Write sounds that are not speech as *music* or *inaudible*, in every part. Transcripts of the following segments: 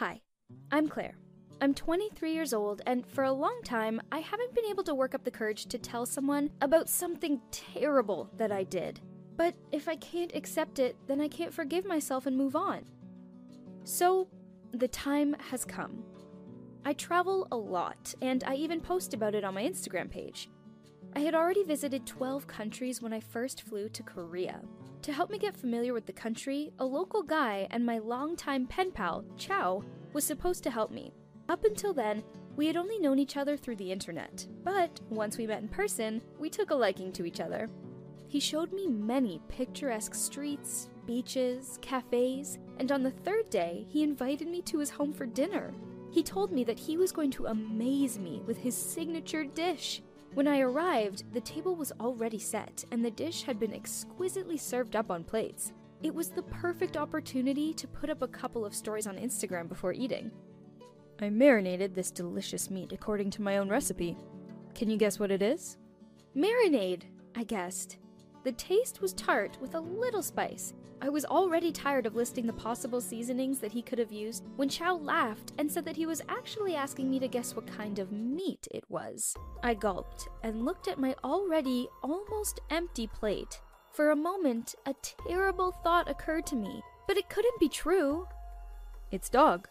Hi, I'm Claire. I'm 23 years old, and for a long time, I haven't been able to work up the courage to tell someone about something terrible that I did. But if I can't accept it, then I can't forgive myself and move on. So, the time has come. I travel a lot, and I even post about it on my Instagram page. I had already visited 12 countries when I first flew to Korea. To help me get familiar with the country, a local guy and my longtime pen pal, Chow, was supposed to help me. Up until then, we had only known each other through the internet, but once we met in person, we took a liking to each other. He showed me many picturesque streets, beaches, cafes, and on the third day, he invited me to his home for dinner. He told me that he was going to amaze me with his signature dish. When I arrived, the table was already set and the dish had been exquisitely served up on plates. It was the perfect opportunity to put up a couple of stories on Instagram before eating. I marinated this delicious meat according to my own recipe. Can you guess what it is? Marinade, I guessed. The taste was tart with a little spice. I was already tired of listing the possible seasonings that he could have used when Chow laughed and said that he was actually asking me to guess what kind of meat it was. I gulped and looked at my already almost empty plate. For a moment, a terrible thought occurred to me, but it couldn't be true. It's dog,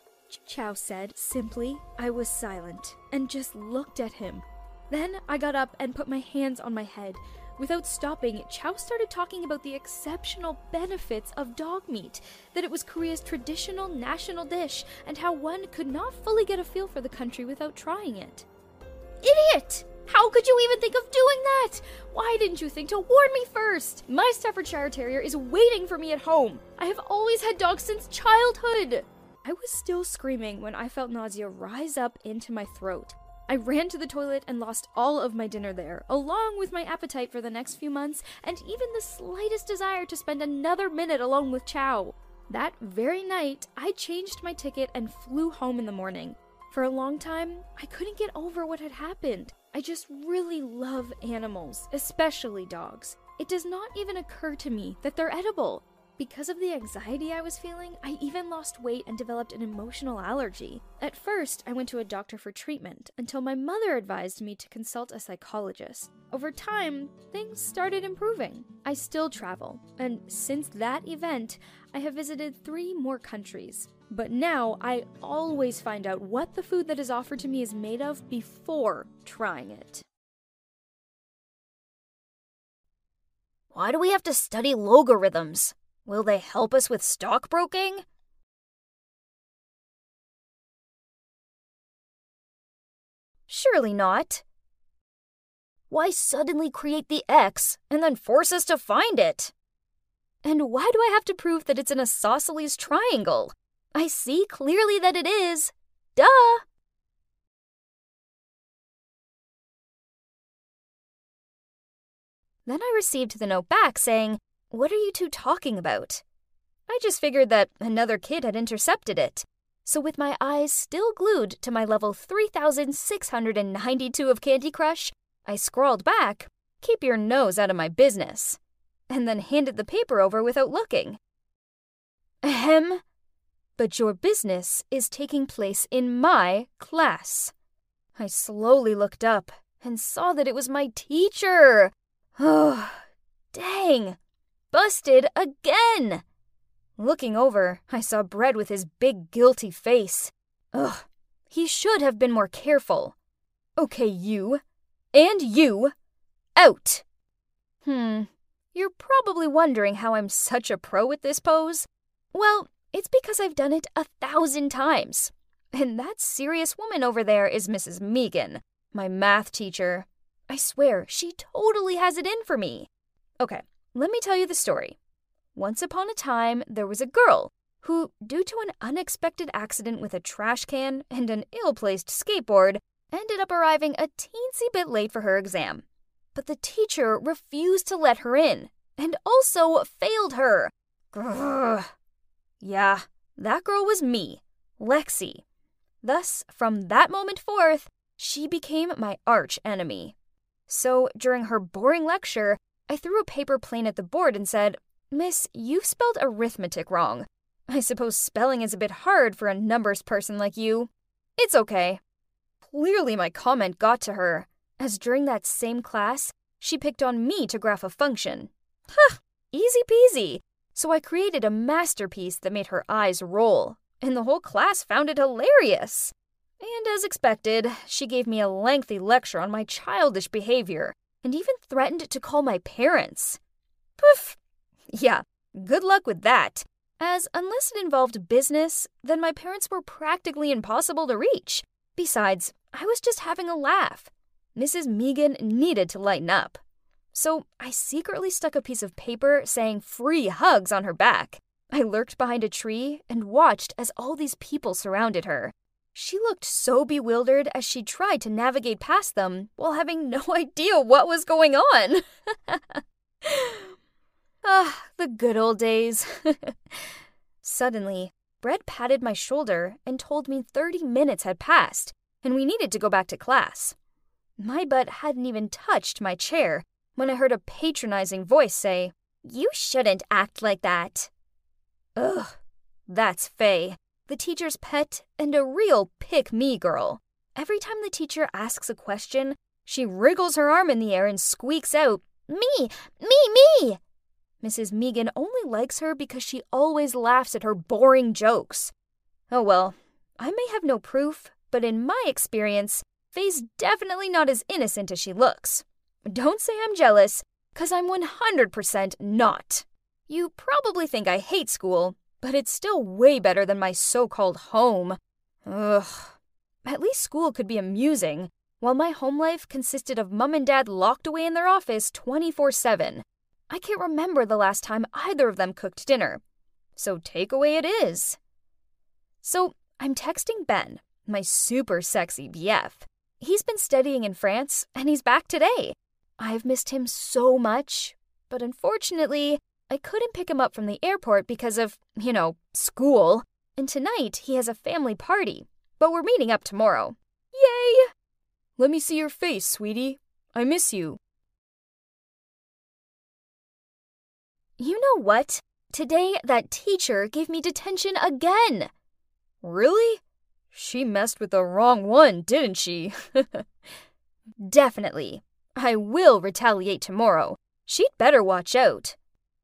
Chow said simply. I was silent and just looked at him. Then I got up and put my hands on my head. Without stopping, Chow started talking about the exceptional benefits of dog meat, that it was Korea's traditional national dish, and how one could not fully get a feel for the country without trying it. Idiot! How could you even think of doing that? Why didn't you think to warn me first? My Staffordshire Terrier is waiting for me at home. I have always had dogs since childhood. I was still screaming when I felt nausea rise up into my throat. I ran to the toilet and lost all of my dinner there, along with my appetite for the next few months and even the slightest desire to spend another minute alone with Chow. That very night, I changed my ticket and flew home in the morning. For a long time, I couldn't get over what had happened. I just really love animals, especially dogs. It does not even occur to me that they're edible. Because of the anxiety I was feeling, I even lost weight and developed an emotional allergy. At first, I went to a doctor for treatment until my mother advised me to consult a psychologist. Over time, things started improving. I still travel, and since that event, I have visited three more countries. But now I always find out what the food that is offered to me is made of before trying it. Why do we have to study logarithms? Will they help us with stockbroking? Surely not. Why suddenly create the X and then force us to find it? And why do I have to prove that it's an isosceles triangle? I see clearly that it is. Duh! Then I received the note back saying, what are you two talking about? I just figured that another kid had intercepted it. So, with my eyes still glued to my level 3692 of Candy Crush, I scrawled back, Keep your nose out of my business, and then handed the paper over without looking. Ahem. But your business is taking place in my class. I slowly looked up and saw that it was my teacher. Oh, *sighs* dang. Busted again! Looking over, I saw Brett with his big, guilty face. Ugh, he should have been more careful. Okay, you. And you. Out! Hmm, you're probably wondering how I'm such a pro at this pose. Well, it's because I've done it a thousand times. And that serious woman over there is Mrs. Megan, my math teacher. I swear, she totally has it in for me. Okay, let me tell you the story. Once upon a time, there was a girl who, due to an unexpected accident with a trash can and an ill placed skateboard, ended up arriving a teensy bit late for her exam. But the teacher refused to let her in and also failed her. Grrr. Yeah, that girl was me, Lexi. Thus, from that moment forth, she became my arch enemy. So, during her boring lecture, I threw a paper plane at the board and said, Miss, you've spelled arithmetic wrong. I suppose spelling is a bit hard for a numbers person like you. It's okay. Clearly, my comment got to her, as during that same class, she picked on me to graph a function. Huh, easy peasy. So I created a masterpiece that made her eyes roll, and the whole class found it hilarious. And as expected, she gave me a lengthy lecture on my childish behavior and even threatened to call my parents. Poof! Yeah, good luck with that, as unless it involved business, then my parents were practically impossible to reach. Besides, I was just having a laugh. Mrs. Megan needed to lighten up. So I secretly stuck a piece of paper saying free hugs on her back. I lurked behind a tree and watched as all these people surrounded her. She looked so bewildered as she tried to navigate past them while having no *laughs* idea what was going on. *laughs* ah, the good old days. *laughs* Suddenly, Brett patted my shoulder and told me 30 minutes had passed and we needed to go back to class. My butt hadn't even touched my chair when I heard a patronizing voice say, You shouldn't act like that. Ugh, that's Faye the teacher's pet, and a real pick me girl. Every time the teacher asks a question, she wriggles her arm in the air and squeaks out, Me, me, me! Mrs. Megan only likes her because she always laughs at her boring jokes. Oh well, I may have no proof, but in my experience, Faye's definitely not as innocent as she looks. Don't say I'm jealous, because I'm 100% not. You probably think I hate school, but it's still way better than my so called home. Ugh. At least school could be amusing, while my home life consisted of mum and dad locked away in their office 24 7. I can't remember the last time either of them cooked dinner. So takeaway it is. So I'm texting Ben, my super sexy BF. He's been studying in France and he's back today. I've missed him so much, but unfortunately, I couldn't pick him up from the airport because of, you know, school. And tonight he has a family party, but we're meeting up tomorrow. Yay! Let me see your face, sweetie. I miss you. You know what? Today that teacher gave me detention again. Really? She messed with the wrong one, didn't she? *laughs* Definitely. I will retaliate tomorrow. She'd better watch out.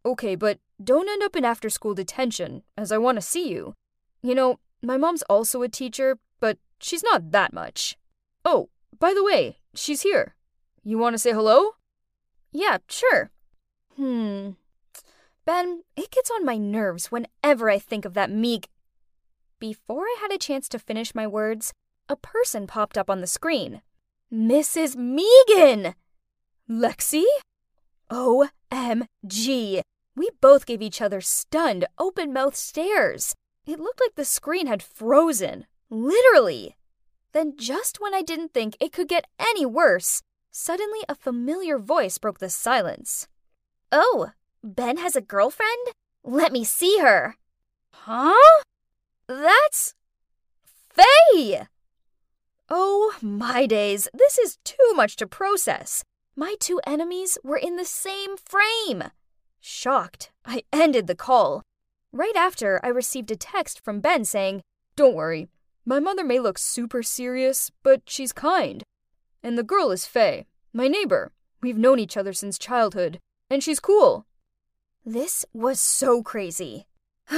Okay, but don't end up in after school detention, as I want to see you. You know, my mom's also a teacher, but she's not that much. Oh, by the way, she's here. You want to say hello? Yeah, sure. Hmm. Ben, it gets on my nerves whenever I think of that meek. Before I had a chance to finish my words, a person popped up on the screen. Mrs. Megan! Lexi? OMG! We both gave each other stunned, open mouthed stares. It looked like the screen had frozen. Literally. Then, just when I didn't think it could get any worse, suddenly a familiar voice broke the silence. Oh, Ben has a girlfriend? Let me see her. Huh? That's. Faye! Oh, my days, this is too much to process. My two enemies were in the same frame. Shocked, I ended the call. Right after, I received a text from Ben saying, Don't worry, my mother may look super serious, but she's kind. And the girl is Faye, my neighbor. We've known each other since childhood, and she's cool. This was so crazy. *sighs*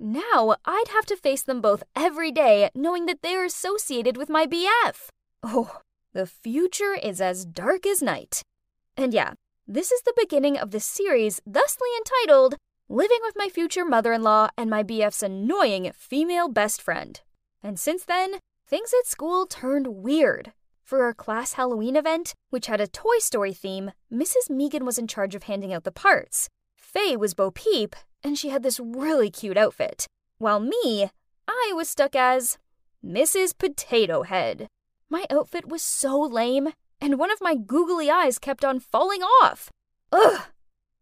now I'd have to face them both every day, knowing that they are associated with my BF. Oh, the future is as dark as night. And yeah, this is the beginning of the series thusly entitled Living with My Future Mother in Law and My BF's Annoying Female Best Friend. And since then, things at school turned weird. For our class Halloween event, which had a Toy Story theme, Mrs. Megan was in charge of handing out the parts. Faye was Bo Peep, and she had this really cute outfit. While me, I was stuck as Mrs. Potato Head. My outfit was so lame and one of my googly eyes kept on falling off. Ugh!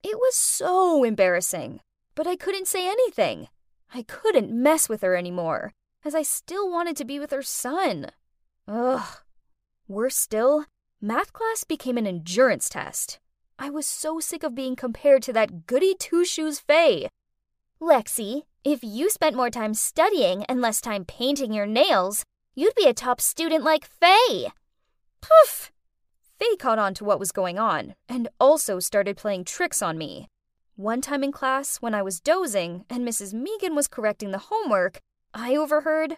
It was so embarrassing. But I couldn't say anything. I couldn't mess with her anymore, as I still wanted to be with her son. Ugh. Worse still, math class became an endurance test. I was so sick of being compared to that goody two shoes Faye. Lexi, if you spent more time studying and less time painting your nails, you'd be a top student like Faye. Poof! Faye caught on to what was going on and also started playing tricks on me. One time in class, when I was dozing and Mrs. Megan was correcting the homework, I overheard,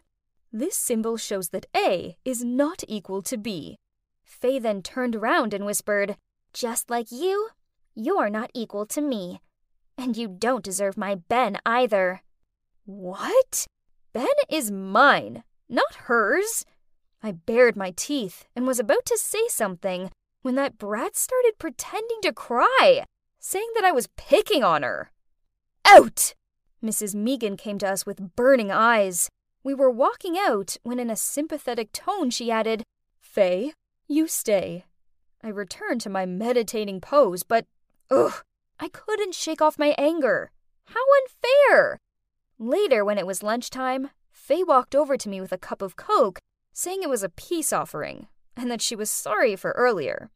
This symbol shows that A is not equal to B. Faye then turned around and whispered, Just like you, you're not equal to me. And you don't deserve my Ben either. What? Ben is mine, not hers. I bared my teeth and was about to say something when that brat started pretending to cry, saying that I was picking on her. Out! Mrs. Megan came to us with burning eyes. We were walking out when, in a sympathetic tone, she added, Faye, you stay. I returned to my meditating pose, but, ugh, I couldn't shake off my anger. How unfair! Later, when it was lunchtime, Faye walked over to me with a cup of Coke, saying it was a peace offering and that she was sorry for earlier.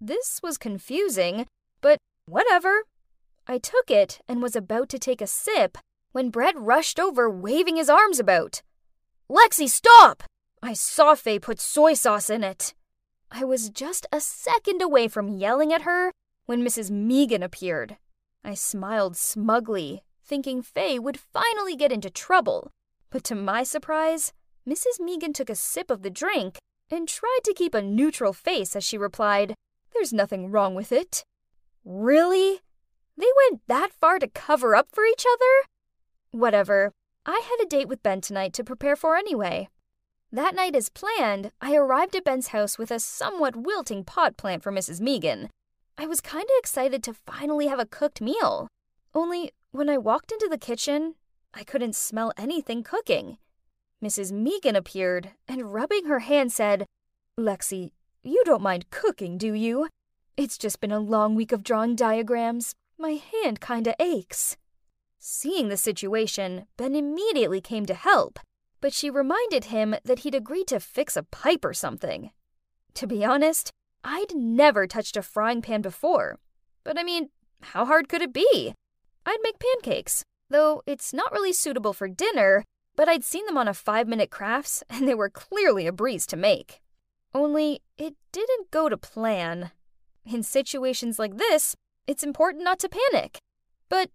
This was confusing, but whatever. I took it and was about to take a sip when Brett rushed over, waving his arms about. Lexi, stop! I saw Faye put soy sauce in it. I was just a second away from yelling at her when Mrs. Megan appeared. I smiled smugly, thinking Faye would finally get into trouble. But to my surprise, Mrs. Megan took a sip of the drink and tried to keep a neutral face as she replied, There's nothing wrong with it. Really? They went that far to cover up for each other? Whatever. I had a date with Ben tonight to prepare for anyway. That night, as planned, I arrived at Ben's house with a somewhat wilting pot plant for Mrs. Megan. I was kinda excited to finally have a cooked meal. Only, when I walked into the kitchen, I couldn't smell anything cooking. Mrs. Megan appeared and, rubbing her hand, said, Lexi, you don't mind cooking, do you? It's just been a long week of drawing diagrams. My hand kinda aches. Seeing the situation, Ben immediately came to help but she reminded him that he'd agreed to fix a pipe or something. To be honest, I'd never touched a frying pan before. But I mean, how hard could it be? I'd make pancakes, though it's not really suitable for dinner, but I'd seen them on a five minute crafts *laughs* and they were clearly a breeze to make. Only, it didn't go to plan. In situations like this, it's important not to panic. But,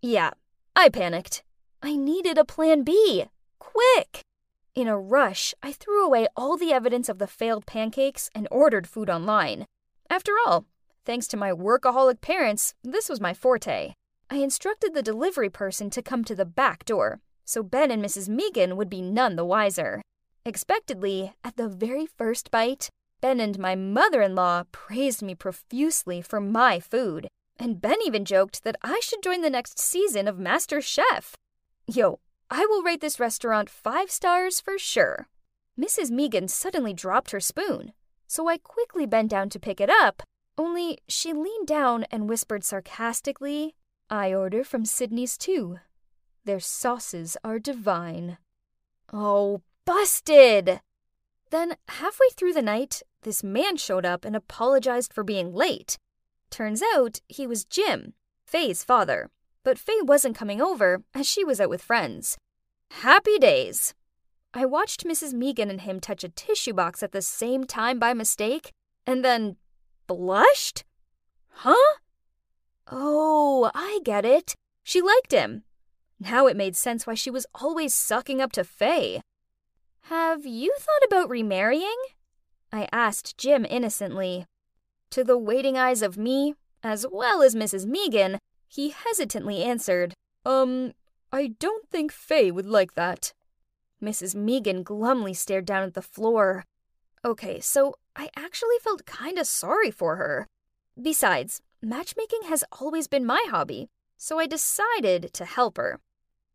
yeah, I panicked. I needed a plan B, Quick! In a rush, I threw away all the evidence of the failed pancakes and ordered food online. After all, thanks to my workaholic parents, this was my forte. I instructed the delivery person to come to the back door, so Ben and Mrs. Megan would be none the wiser. Expectedly, at the very first bite, Ben and my mother in law praised me profusely for my food, and Ben even joked that I should join the next season of Master Chef. Yo, I will rate this restaurant five stars for sure. Mrs. Megan suddenly dropped her spoon, so I quickly bent down to pick it up, only she leaned down and whispered sarcastically, I order from Sydney's too. Their sauces are divine. Oh, busted! Then, halfway through the night, this man showed up and apologized for being late. Turns out he was Jim, Faye's father, but Faye wasn't coming over as she was out with friends. Happy days! I watched Mrs. Megan and him touch a tissue box at the same time by mistake, and then blushed? Huh? Oh, I get it. She liked him. Now it made sense why she was always sucking up to Faye. Have you thought about remarrying? I asked Jim innocently. To the waiting eyes of me, as well as Mrs. Megan, he hesitantly answered, Um, I don't think Faye would like that. Mrs. Megan glumly stared down at the floor. Okay, so I actually felt kinda sorry for her. Besides, matchmaking has always been my hobby, so I decided to help her.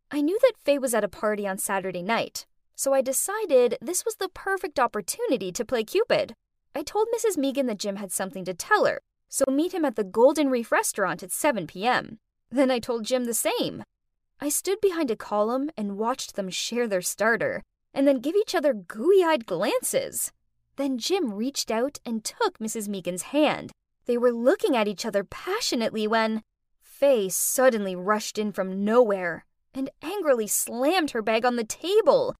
I knew that Faye was at a party on Saturday night, so I decided this was the perfect opportunity to play Cupid. I told Mrs. Megan that Jim had something to tell her, so meet him at the Golden Reef restaurant at 7 p.m. Then I told Jim the same. I stood behind a column and watched them share their starter, and then give each other gooey eyed glances. Then Jim reached out and took Mrs. Megan's hand. They were looking at each other passionately when Faye suddenly rushed in from nowhere, and angrily slammed her bag on the table.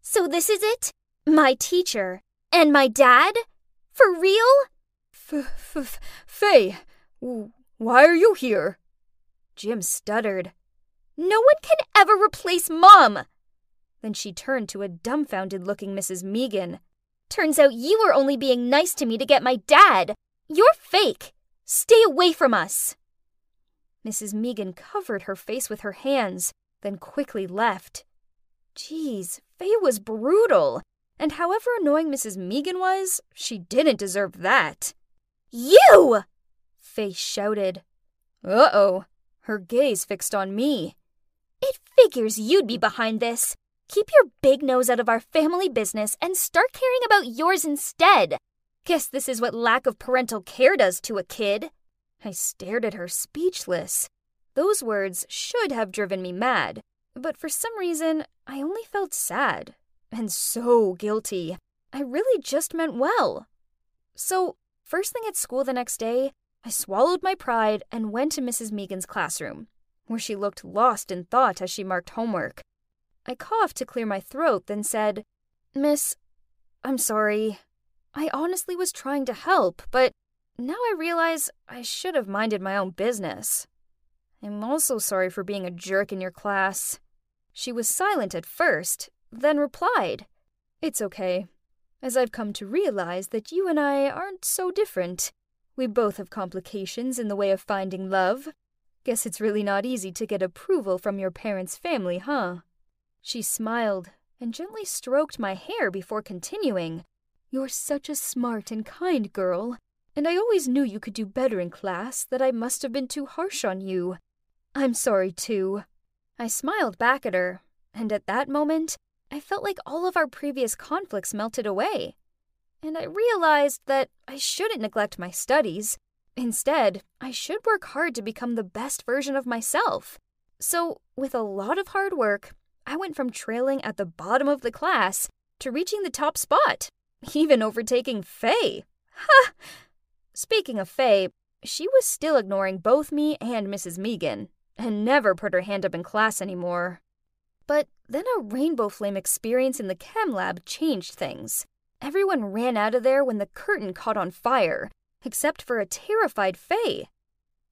So, this is it? My teacher and my dad? For real? F- f- Faye, why are you here? Jim stuttered. No one can ever replace Mom! Then she turned to a dumbfounded looking Mrs. Megan. Turns out you were only being nice to me to get my dad. You're fake. Stay away from us. Mrs. Megan covered her face with her hands, then quickly left. Geez, Faye was brutal. And however annoying Mrs. Megan was, she didn't deserve that. You! Faye shouted. Uh oh, her gaze fixed on me. It figures you'd be behind this. Keep your big nose out of our family business and start caring about yours instead. Guess this is what lack of parental care does to a kid. I stared at her, speechless. Those words should have driven me mad, but for some reason, I only felt sad and so guilty. I really just meant well. So, first thing at school the next day, I swallowed my pride and went to Mrs. Megan's classroom, where she looked lost in thought as she marked homework. I coughed to clear my throat, then said, Miss, I'm sorry. I honestly was trying to help, but now I realize I should have minded my own business. I'm also sorry for being a jerk in your class. She was silent at first, then replied, It's okay, as I've come to realize that you and I aren't so different. We both have complications in the way of finding love. Guess it's really not easy to get approval from your parents' family, huh? She smiled and gently stroked my hair before continuing. You're such a smart and kind girl, and I always knew you could do better in class, that I must have been too harsh on you. I'm sorry, too. I smiled back at her, and at that moment, I felt like all of our previous conflicts melted away. And I realized that I shouldn't neglect my studies. Instead, I should work hard to become the best version of myself. So, with a lot of hard work, I went from trailing at the bottom of the class to reaching the top spot, even overtaking Faye. Ha! Speaking of Faye, she was still ignoring both me and Mrs. Megan, and never put her hand up in class anymore. But then a rainbow flame experience in the chem lab changed things. Everyone ran out of there when the curtain caught on fire, except for a terrified Faye.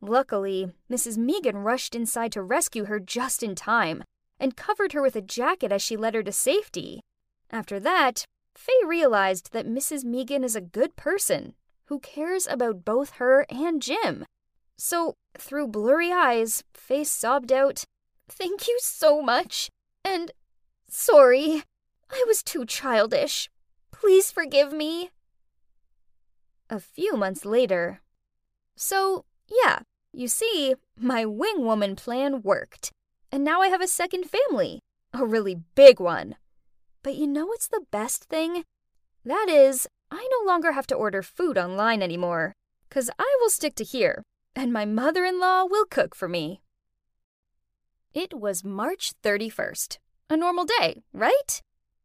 Luckily, Mrs. Megan rushed inside to rescue her just in time, and covered her with a jacket as she led her to safety. After that, Faye realized that Mrs. Megan is a good person who cares about both her and Jim. So, through blurry eyes, Faye sobbed out, Thank you so much, and sorry, I was too childish. Please forgive me. A few months later. So, yeah, you see, my wing woman plan worked and now I have a second family. A really big one. But you know what's the best thing? That is, I no longer have to order food online anymore, because I will stick to here, and my mother in law will cook for me. It was March 31st. A normal day, right?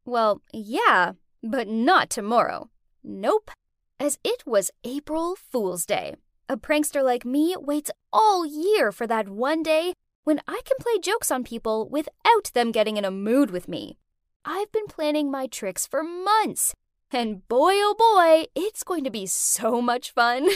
Well, yeah, but not tomorrow. Nope. As it was April Fool's Day. A prankster like me waits all year for that one day when I can play jokes on people without them getting in a mood with me. I've been planning my tricks for months, and boy oh boy, it's going to be so much fun.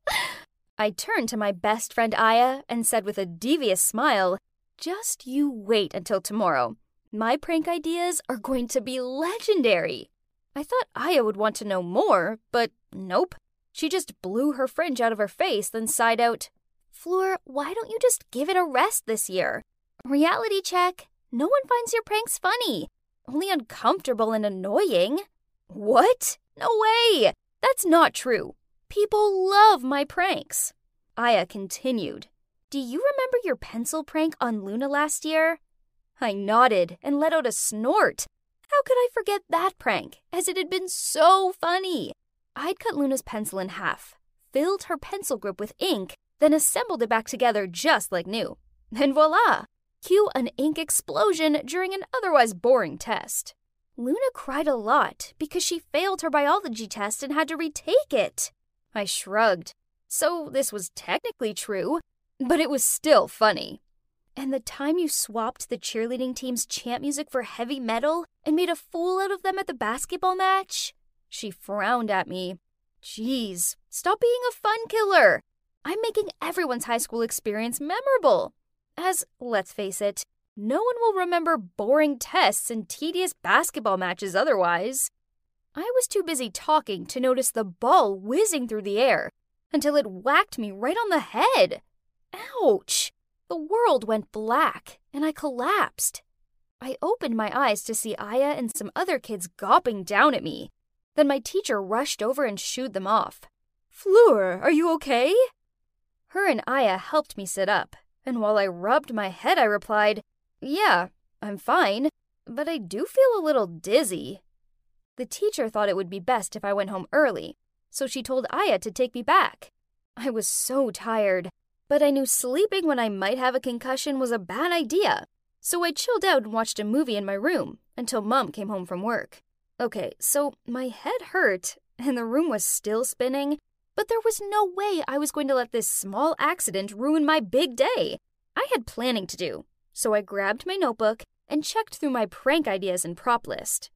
*laughs* I turned to my best friend Aya and said with a devious smile, Just you wait until tomorrow. My prank ideas are going to be legendary. I thought Aya would want to know more, but nope. She just blew her fringe out of her face, then sighed out, Fleur, why don't you just give it a rest this year? Reality check. No one finds your pranks funny, only uncomfortable and annoying. What? No way! That's not true. People love my pranks. Aya continued. Do you remember your pencil prank on Luna last year? I nodded and let out a snort. How could I forget that prank, as it had been so funny? I'd cut Luna's pencil in half, filled her pencil grip with ink, then assembled it back together just like new. And voila! Cue an ink explosion during an otherwise boring test. Luna cried a lot because she failed her biology test and had to retake it. I shrugged. So this was technically true, but it was still funny. And the time you swapped the cheerleading team's chant music for heavy metal and made a fool out of them at the basketball match? She frowned at me. Jeez, stop being a fun killer. I'm making everyone's high school experience memorable. As, let's face it, no one will remember boring tests and tedious basketball matches otherwise. I was too busy talking to notice the ball whizzing through the air until it whacked me right on the head. Ouch! The world went black and I collapsed. I opened my eyes to see Aya and some other kids gawping down at me. Then my teacher rushed over and shooed them off. Fleur, are you okay? Her and Aya helped me sit up, and while I rubbed my head, I replied, Yeah, I'm fine, but I do feel a little dizzy. The teacher thought it would be best if I went home early, so she told Aya to take me back. I was so tired, but I knew sleeping when I might have a concussion was a bad idea, so I chilled out and watched a movie in my room until Mum came home from work. Okay, so my head hurt, and the room was still spinning, but there was no way I was going to let this small accident ruin my big day. I had planning to do, so I grabbed my notebook and checked through my prank ideas and prop list.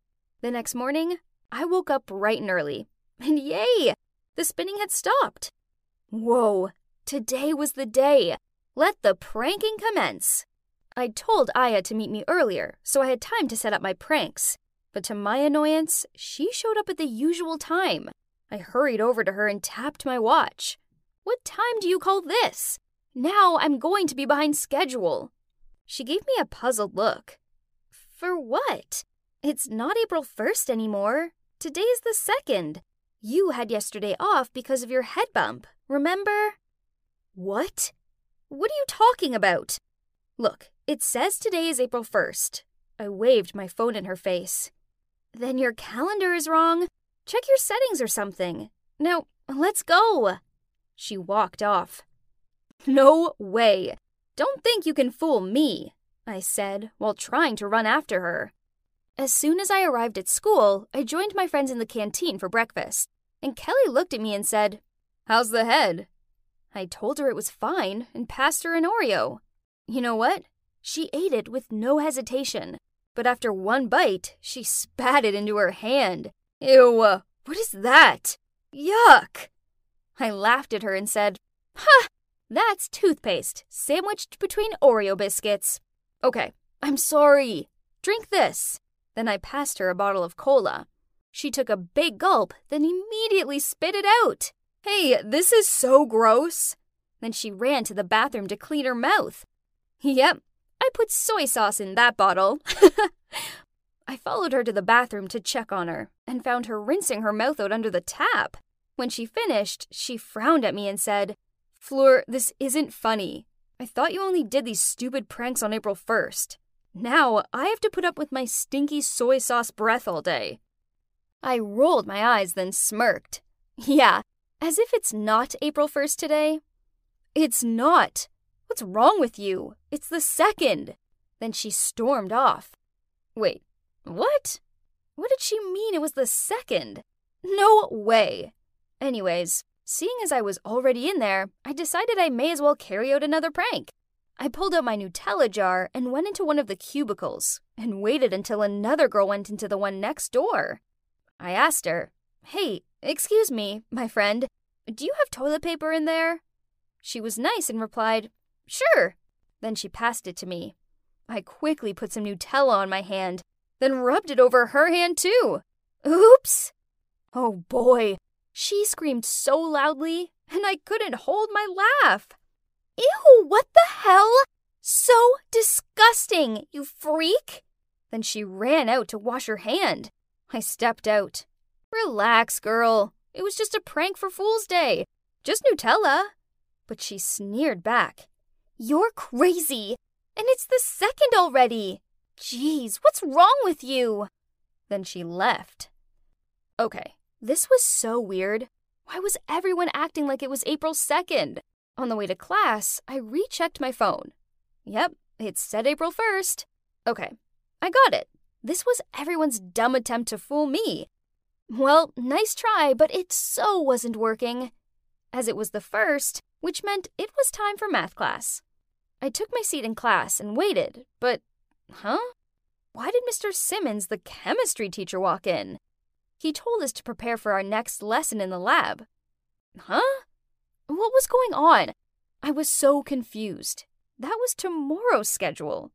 The next morning, I woke up bright and early, *laughs* and yay! The spinning had stopped. Whoa, today was the day. Let the pranking commence. I told Aya to meet me earlier, so I had time to set up my pranks. But to my annoyance, she showed up at the usual time. I hurried over to her and tapped my watch. What time do you call this? Now I'm going to be behind schedule. She gave me a puzzled look. For what? It's not April 1st anymore. Today's the 2nd. You had yesterday off because of your head bump, remember? What? What are you talking about? Look, it says today is April 1st. I waved my phone in her face. Then your calendar is wrong. Check your settings or something. Now, let's go. She walked off. No way. Don't think you can fool me, I said while trying to run after her. As soon as I arrived at school, I joined my friends in the canteen for breakfast, and Kelly looked at me and said, How's the head? I told her it was fine and passed her an Oreo. You know what? She ate it with no hesitation, but after one bite, she *laughs* spat it into her hand. Ew, what is that? Yuck! I laughed at her and said, Ha! That's toothpaste sandwiched between Oreo biscuits. Okay, I'm sorry. Drink this. Then I passed her a bottle of cola. She took a big gulp, then immediately spit it out. Hey, this is so gross. Then she ran to the bathroom to clean her mouth. Yep, I put soy sauce in that bottle. *laughs* I followed her to the bathroom to check on her and found her rinsing her mouth out under the tap. When she finished, she frowned at me and said, Fleur, this isn't funny. I thought you only did these stupid pranks on April 1st. Now I have to put up with my stinky soy sauce breath all day. I rolled my eyes, then smirked. Yeah, as if it's not April 1st today. It's not. What's wrong with you? It's the second. Then she stormed off. Wait, what? What did she mean it was the second? No way. Anyways, seeing as I was already in there, I decided I may as well carry out another prank. I pulled out my Nutella jar and went into one of the cubicles and waited until another girl went into the one next door. I asked her, Hey, excuse me, my friend, do you have toilet paper in there? She was nice and replied, Sure. Then she passed it to me. I quickly put some Nutella on my hand, then rubbed it over her hand too. Oops! Oh boy, she screamed so loudly, and I couldn't hold my laugh. Ew, what the hell? So disgusting, you freak! Then she ran out to wash her hand. I stepped out. Relax, girl. It was just a prank for Fool's Day. Just Nutella. But she sneered back. You're crazy! And it's the second already! Jeez, what's wrong with you? Then she left. Okay, this was so weird. Why was everyone acting like it was April 2nd? On the way to class, I rechecked my phone. Yep, it said April 1st. Okay, I got it. This was everyone's dumb attempt to fool me. Well, nice try, but it so wasn't working. As it was the first, which meant it was time for math class. I took my seat in class and waited, but, huh? Why did Mr. Simmons, the chemistry teacher, walk in? He told us to prepare for our next lesson in the lab. Huh? What was going on? I was so confused. That was tomorrow's schedule,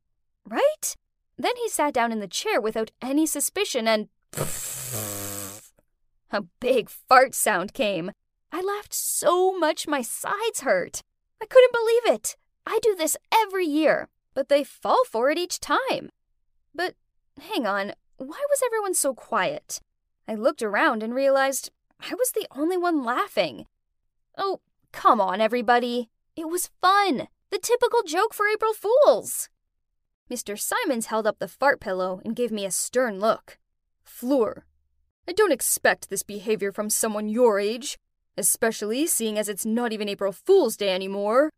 right? Then he sat down in the chair without any suspicion and. *laughs* A big fart sound came. I laughed so much my sides hurt. I couldn't believe it. I do this every year, but they fall for it each time. But hang on, why was everyone so quiet? I looked around and realized I was the only one laughing. Oh, come on, everybody. It was fun. The typical joke for April Fools. Mr. Simons held up the fart pillow and gave me a stern look. Fleur, I don't expect this behavior from someone your age, especially seeing as it's not even April Fool's Day anymore.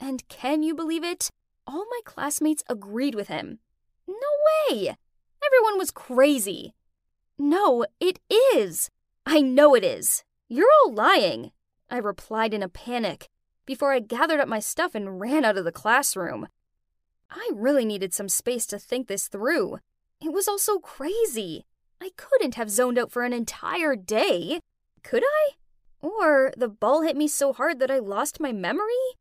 And can you believe it? All my classmates agreed with him. No way! Everyone was crazy. No, it is. I know it is. You're all lying. I replied in a panic before I gathered up my stuff and ran out of the classroom. I really needed some space to think this through. It was all so crazy. I couldn't have zoned out for an entire day. Could I? Or the ball hit me so hard that I lost my memory?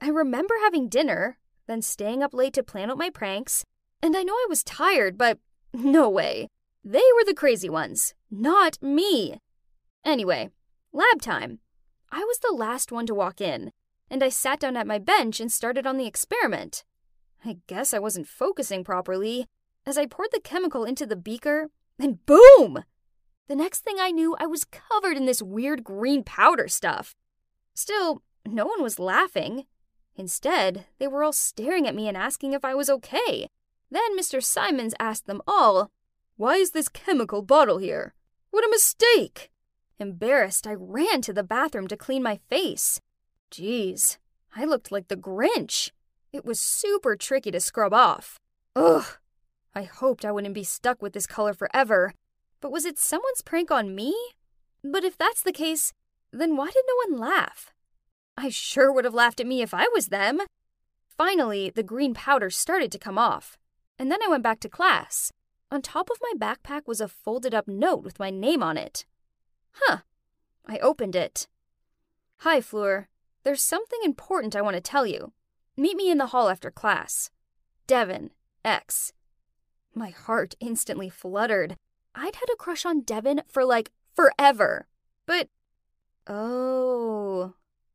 I remember having dinner, then staying up late to plan out my pranks, and I know I was tired, but no way. They were the crazy ones, not me. Anyway, lab time. I was the last one to walk in, and I sat down at my bench and started on the experiment. I guess I wasn't focusing properly as I poured the chemical into the beaker, and boom! The next thing I knew, I was covered in this weird green powder stuff. Still, no one was laughing. Instead, they were all staring at me and asking if I was okay. Then Mr. Simons asked them all, Why is this chemical bottle here? What a mistake! Embarrassed, I ran to the bathroom to clean my face. Geez, I looked like the Grinch. It was super tricky to scrub off. Ugh. I hoped I wouldn't be stuck with this color forever. But was it someone's prank on me? But if that's the case, then why did no one laugh? I sure would have laughed at me if I was them. Finally, the green powder started to come off, and then I went back to class. On top of my backpack was a folded up note with my name on it. Huh. I opened it. Hi, Fleur. There's something important I want to tell you. Meet me in the hall after class. Devin, X. My heart instantly fluttered. I'd had a crush on Devin for like forever. But. Oh.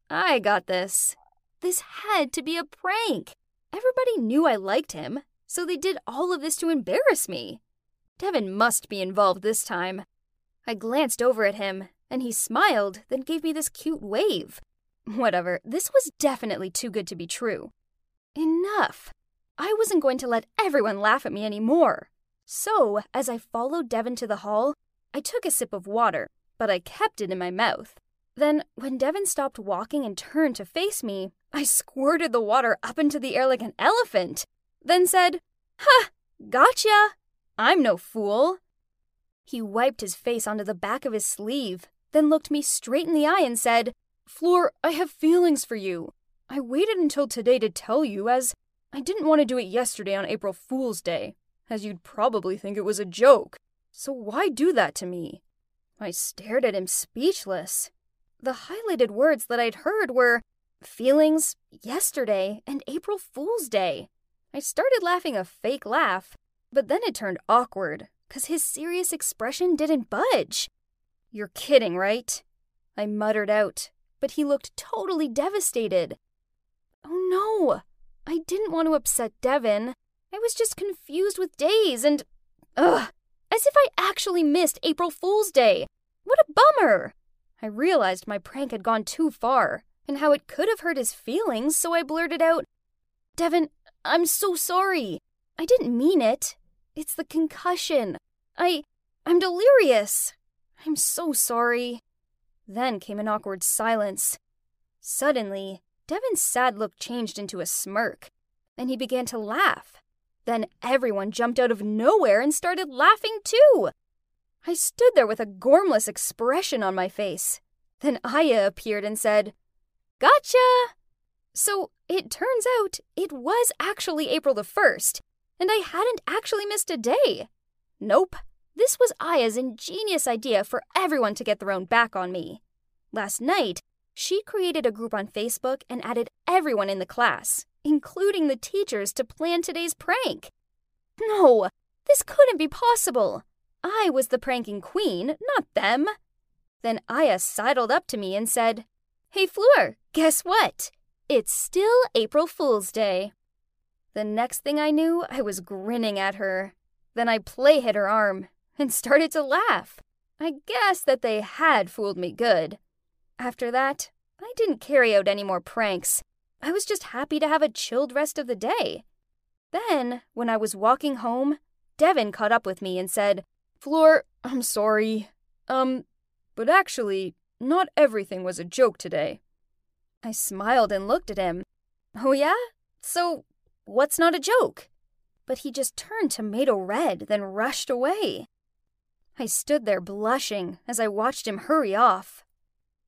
I got this. This had to be a prank. Everybody knew I liked him, so they did all of this to embarrass me. Devin must be involved this time. I glanced over at him, and he smiled, then gave me this cute wave. Whatever, this was definitely too good to be true. Enough! I wasn't going to let everyone laugh at me anymore. So, as I followed Devin to the hall, I took a sip of water, but I kept it in my mouth. Then, when Devin stopped walking and turned to face me, I squirted the water up into the air like an elephant, then said, Ha! Gotcha! I'm no fool. He wiped his face onto the back of his sleeve, then looked me straight in the eye and said, Fleur, I have feelings for you. I waited until today to tell you, as I didn't want to do it yesterday on April Fool's Day, as you'd probably think it was a joke. So why do that to me? I stared at him speechless. The highlighted words that I'd heard were feelings, yesterday, and April Fool's Day. I started laughing a fake laugh, but then it turned awkward, because his serious expression didn't budge. You're kidding, right? I muttered out, but he looked totally devastated. Oh no! I didn't want to upset Devin. I was just confused with days and. Ugh! As if I actually missed April Fool's Day! What a bummer! I realized my prank had gone too far, and how it could have hurt his feelings, so I blurted out, Devin, I'm so sorry. I didn't mean it. It's the concussion. I. I'm delirious. I'm so sorry. Then came an awkward silence. Suddenly, Devin's sad look changed into a smirk, and he began to laugh. Then everyone jumped out of nowhere and started laughing too. I stood there with a gormless expression on my face. Then Aya appeared and said, Gotcha! So it turns out it was actually April the 1st, and I hadn't actually missed a day. Nope, this was Aya's ingenious idea for everyone to get their own back on me. Last night, she created a group on Facebook and added everyone in the class, including the teachers, to plan today's prank. No, this couldn't be possible. I was the pranking queen, not them. Then Aya sidled up to me and said, Hey, Fleur, guess what? It's still April Fool's Day. The next thing I knew, I was grinning at her. Then I play hit her arm and *laughs* started to laugh. I guess that they had fooled me good. After that, I didn't carry out any more pranks. I was just happy to have a chilled rest of the day. Then, when I was walking home, Devin caught up with me and said, Floor, I'm sorry. Um, but actually, not everything was a joke today. I smiled and looked at him. Oh, yeah? So, what's not a joke? But he just turned tomato red, then rushed away. I stood there blushing as I watched him hurry off.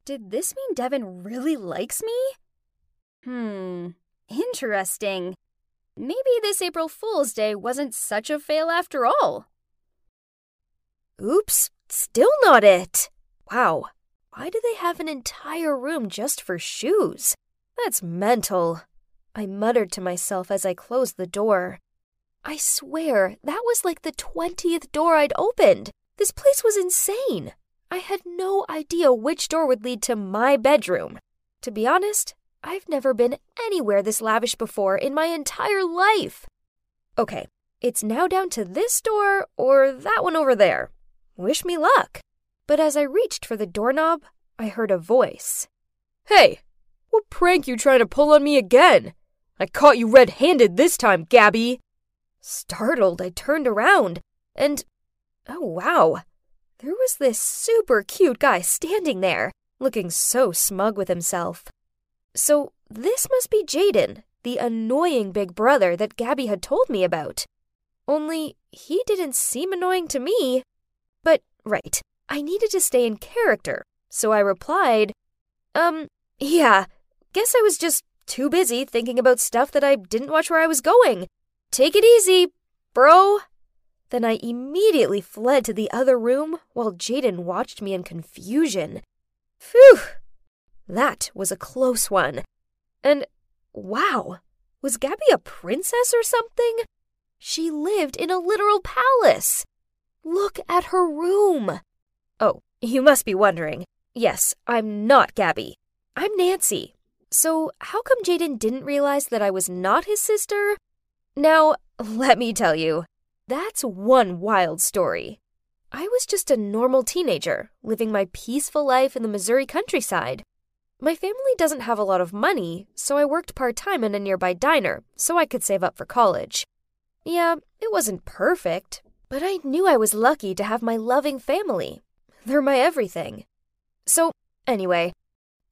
Did this mean Devin really likes me? Hmm, interesting. Maybe this April Fool's Day wasn't such a fail after all. Oops, still not it. Wow, why do they have an entire room just for shoes? That's mental. I muttered to myself as I closed the door. I swear, that was like the 20th door I'd opened. This place was insane. I had no idea which door would lead to my bedroom. To be honest, I've never been anywhere this lavish before in my entire life. Okay, it's now down to this door or that one over there. Wish me luck. But as I reached for the doorknob, I heard a voice. Hey, what prank you trying to pull on me again? I caught you red handed this time, Gabby. Startled, I turned around, and oh wow, there was this super cute guy standing there, looking so smug with himself. So, this must be Jaden, the annoying big brother that Gabby had told me about. Only, he didn't seem annoying to me. But, right, I needed to stay in character, so I replied, Um, yeah, guess I was just too busy thinking about stuff that I didn't watch where I was going. Take it easy, bro. Then I immediately fled to the other room while Jaden watched me in confusion. Phew! That was a close one. And wow, was Gabby a princess or something? She lived in a literal palace. Look at her room. Oh, you must be wondering. Yes, I'm not Gabby. I'm Nancy. So, how come Jaden didn't realize that I was not his sister? Now, *laughs* let me tell you, that's one wild story. I was just a normal teenager, living my peaceful life in the Missouri countryside. My family doesn't have a lot of money, so I worked part time in a nearby diner so I could save up for college. Yeah, it wasn't perfect, but I knew I was lucky to have my loving family. They're my everything. So, anyway,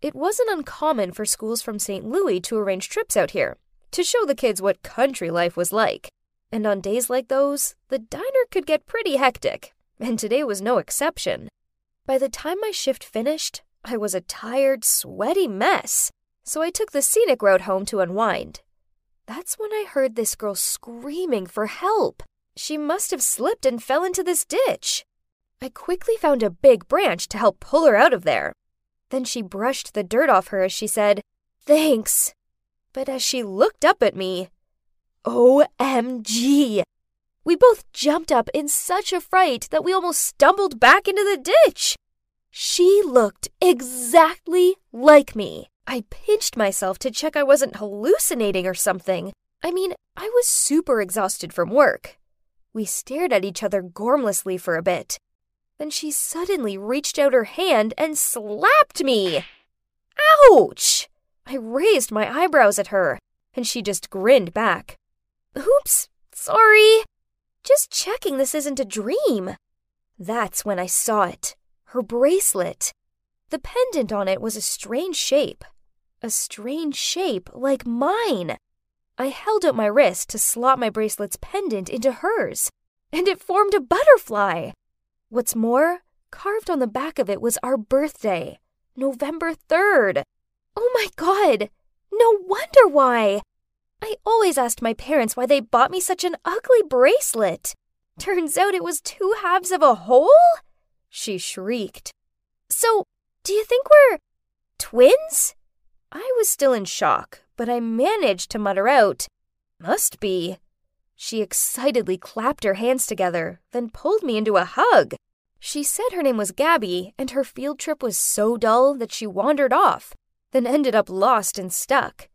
it wasn't uncommon for schools from St. Louis to arrange trips out here to show the kids what country life was like. And on days like those, the diner could get pretty hectic, and today was no exception. By the time my shift finished, I was a tired, sweaty mess, so I took the scenic route home to unwind. That's when I heard this girl screaming for help. She must have slipped and fell into this ditch. I quickly found a big branch to help pull her out of there. Then she brushed the dirt off her as she said, Thanks. But as she looked up at me, OMG! We both jumped up in such a fright that we almost stumbled back into the ditch. She looked exactly like me. I pinched myself to check I wasn't hallucinating or something. I mean, I was super exhausted from work. We stared at each other gormlessly for a bit. Then she suddenly reached out her hand and slapped me. Ouch! I raised my eyebrows at her, and she just grinned back. Oops, sorry. Just checking this isn't a dream. That's when I saw it her bracelet. The pendant on it was a strange shape. A strange shape like mine. I held out my wrist to slot my bracelet's pendant into hers, and it formed a butterfly. What's more, carved on the back of it was our birthday, November 3rd. Oh my god! No wonder why! I always asked my parents why they bought me such an ugly bracelet. Turns out it was two halves of a whole? She shrieked. So, do you think we're twins? I was still in shock, but I managed to mutter out, Must be. She excitedly clapped her hands together, then pulled me into a hug. She said her name was Gabby, and her field trip was so dull that she wandered off, then ended up lost and stuck.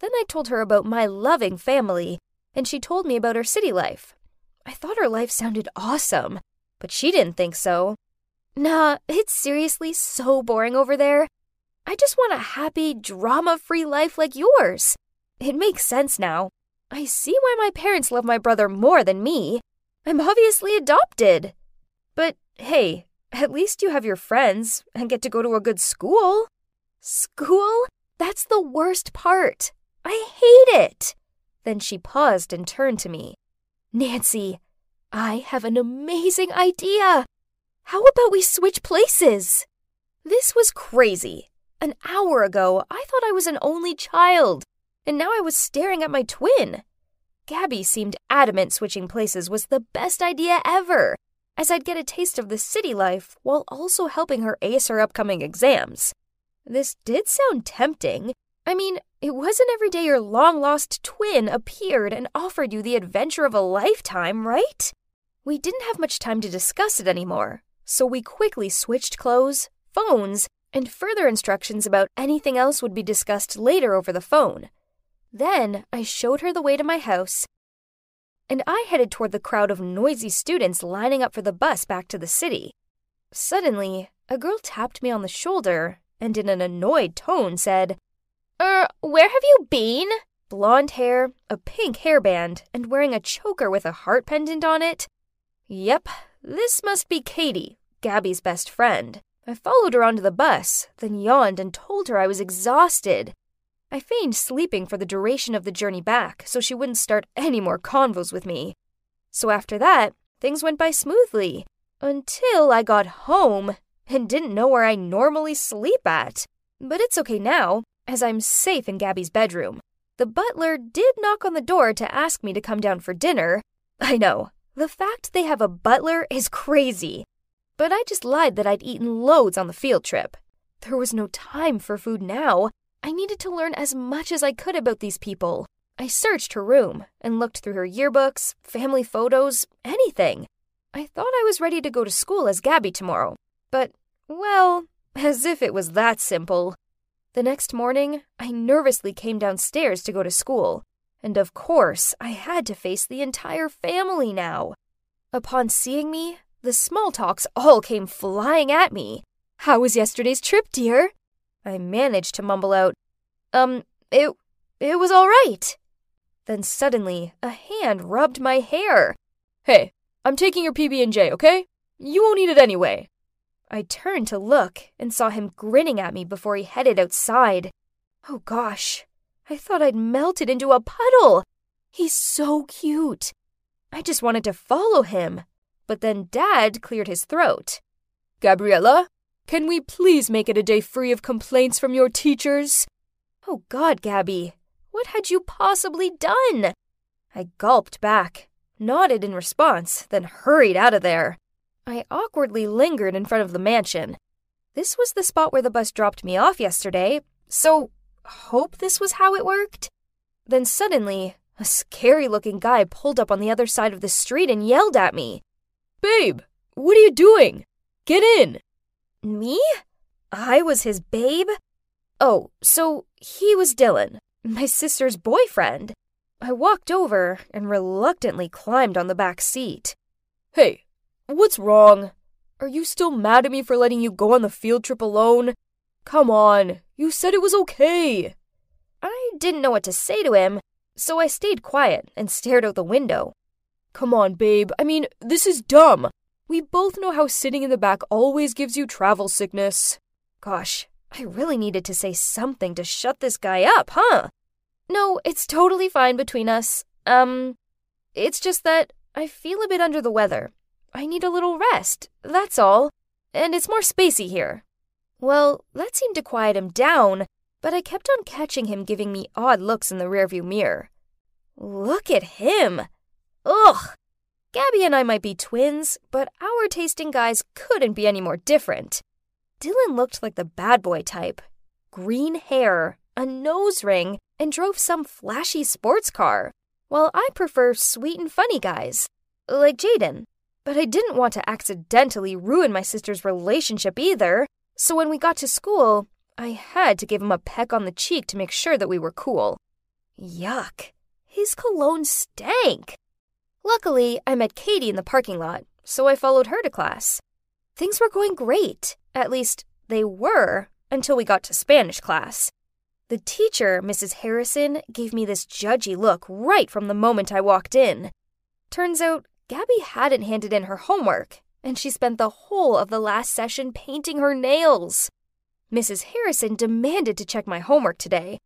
Then I told her about my loving family, and she told me about her city life. I thought her life sounded awesome, but she didn't think so. Nah, it's seriously so boring over there. I just want a happy, drama free life like yours. It makes sense now. I see why my parents love my brother more than me. I'm obviously adopted. But hey, at least you have your friends and get to go to a good school. School? That's the worst part. I hate it. Then she paused and turned to me. Nancy, I have an amazing idea. How about we switch places? This was crazy. An hour ago, I thought I was an only child, and now I was staring at my twin. Gabby seemed adamant switching places was the best idea ever, as I'd get a taste of the city life while also helping her ace her upcoming exams. This did sound tempting. I mean, it wasn't every day your long lost twin appeared and offered you the adventure of a lifetime, right? We didn't have much time to discuss it anymore, so we quickly switched clothes, phones, and further instructions about anything else would be discussed later over the phone. Then I showed her the way to my house, and I headed toward the crowd of noisy students lining up for the bus back to the city. Suddenly, a girl tapped me on the shoulder and in an annoyed tone said, Er, where have you been? Blonde hair, a pink hairband, and wearing a choker with a heart pendant on it. Yep, this must be Katie, Gabby's best friend. I followed her onto the bus, then yawned and told her I was exhausted. I feigned sleeping for the duration of the journey back so she wouldn't start any more convos with me. So after that, things went by smoothly until I got home and didn't know where I normally sleep at. But it's okay now, as I'm safe in Gabby's bedroom. The butler did knock on the door to ask me to come down for dinner. I know, the fact they have a butler is crazy. But I just lied that I'd eaten loads on the field trip. There was no time for food now, I needed to learn as much as I could about these people. I searched her room and looked through her yearbooks, family photos, anything. I thought I was ready to go to school as Gabby tomorrow, but, well, as if it was that simple. The next morning, I nervously came downstairs to go to school, and of course, I had to face the entire family now. Upon seeing me, the small talks all came flying at me. How was yesterday's trip, dear? I managed to mumble out, Um, it, it was all right. Then suddenly, a hand rubbed my hair. Hey, I'm taking your PB&J, okay? You won't eat it anyway. I turned to look and saw him grinning at me before he headed outside. Oh gosh, I thought I'd melted into a puddle. He's so cute. I just wanted to follow him. But then Dad cleared his throat. Gabriella, can we please make it a day free of complaints from your teachers? Oh God, Gabby, what had you possibly done? I gulped back, nodded in response, then hurried out of there. I awkwardly lingered in front of the mansion. This was the spot where the bus dropped me off yesterday, so hope this was how it worked. Then suddenly, a scary looking guy pulled up on the other side of the street and yelled at me. Babe, what are you doing? Get in! Me? I was his babe? Oh, so he was Dylan, my sister's boyfriend. I walked over and reluctantly climbed on the back seat. Hey, what's wrong? Are you still mad at me for letting you go on the field trip alone? Come on, you said it was okay. I didn't know what to say to him, so I stayed quiet and stared out the window. Come on, babe. I mean, this is dumb. We both know how sitting in the back always gives you travel sickness. Gosh, I really needed to say something to shut this guy up, huh? No, it's totally fine between us. Um, it's just that I feel a bit under the weather. I need a little rest, that's all. And it's more spacey here. Well, that seemed to quiet him down, but I kept on catching him giving me odd looks in the rearview mirror. Look at him! Ugh! Gabby and I might be twins, but our tasting guys couldn't be any more different. Dylan looked like the bad boy type green hair, a nose ring, and drove some flashy sports car, while I prefer sweet and funny guys, like Jaden. But I didn't want to accidentally ruin my sister's relationship either, so when we got to school, I had to give him a peck on the cheek to make sure that we were cool. Yuck. His cologne stank. Luckily, I met Katie in the parking lot, so I followed her to class. Things were going great. At least, they were until we got to Spanish class. The teacher, Mrs. Harrison, gave me this judgy look right from the moment I walked in. Turns out, Gabby hadn't handed in her homework, and she spent the whole of the last session painting her nails. Mrs. Harrison demanded to check my homework today.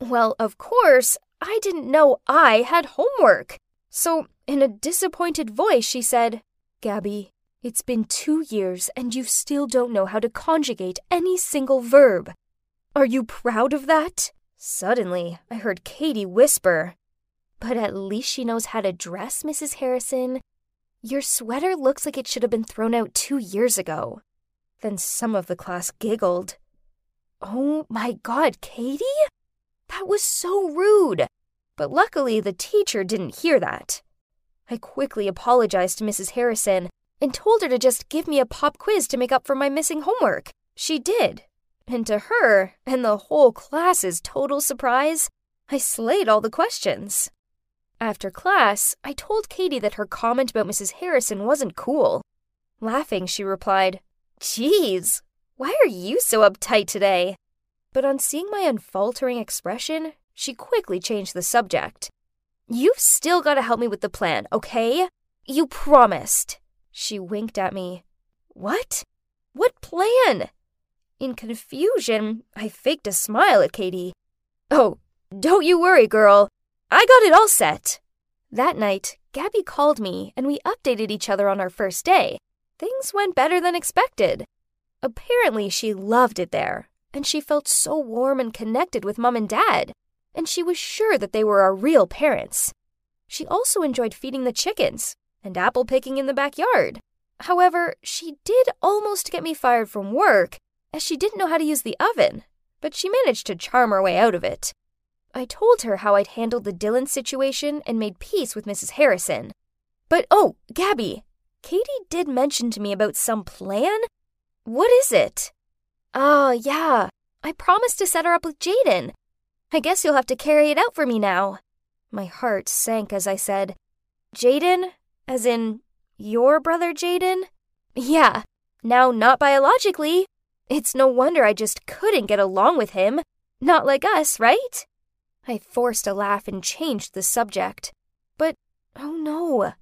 Well, of course, I didn't know I had homework. So, in a disappointed voice, she said, Gabby, it's been two years and you still don't know how to conjugate any single verb. Are you proud of that? Suddenly, I heard Katie whisper, But at least she knows how to dress, Mrs. Harrison. Your sweater looks like it should have been thrown out two years ago. Then some of the class giggled. Oh my god, Katie? That was so rude. But luckily, the teacher didn't hear that. I quickly apologized to Mrs. Harrison and told her to just give me a pop quiz to make up for my missing homework. She did. And to her, and the whole class's total surprise, I slayed all the questions. After class, I told Katie that her comment about Mrs. Harrison wasn't cool. Laughing, she replied, Geez, why are you so uptight today? But on seeing my unfaltering expression, she quickly changed the subject. You've still got to help me with the plan, okay? You promised. She winked at me. What? What plan? In confusion, I faked a smile at Katie. Oh, don't you worry, girl. I got it all set. That night, Gabby called me and we updated each other on our first day. Things went better than expected. Apparently, she loved it there, and she felt so warm and connected with mom and dad, and she was sure that they were our real parents. She also enjoyed feeding the chickens, and apple picking in the backyard. However, she did almost get me fired from work, as she didn't know how to use the oven, but she managed to charm her way out of it. I told her how I'd handled the Dylan situation and made peace with Mrs. Harrison. But oh, Gabby, Katie did mention to me about some plan. What is it? Oh, yeah. I promised to set her up with Jaden. I guess you'll have to carry it out for me now. My heart sank as I said, Jaden? As in, your brother Jaden? Yeah, now not biologically. It's no wonder I just couldn't get along with him. Not like us, right? I forced a laugh and changed the subject. But, oh no,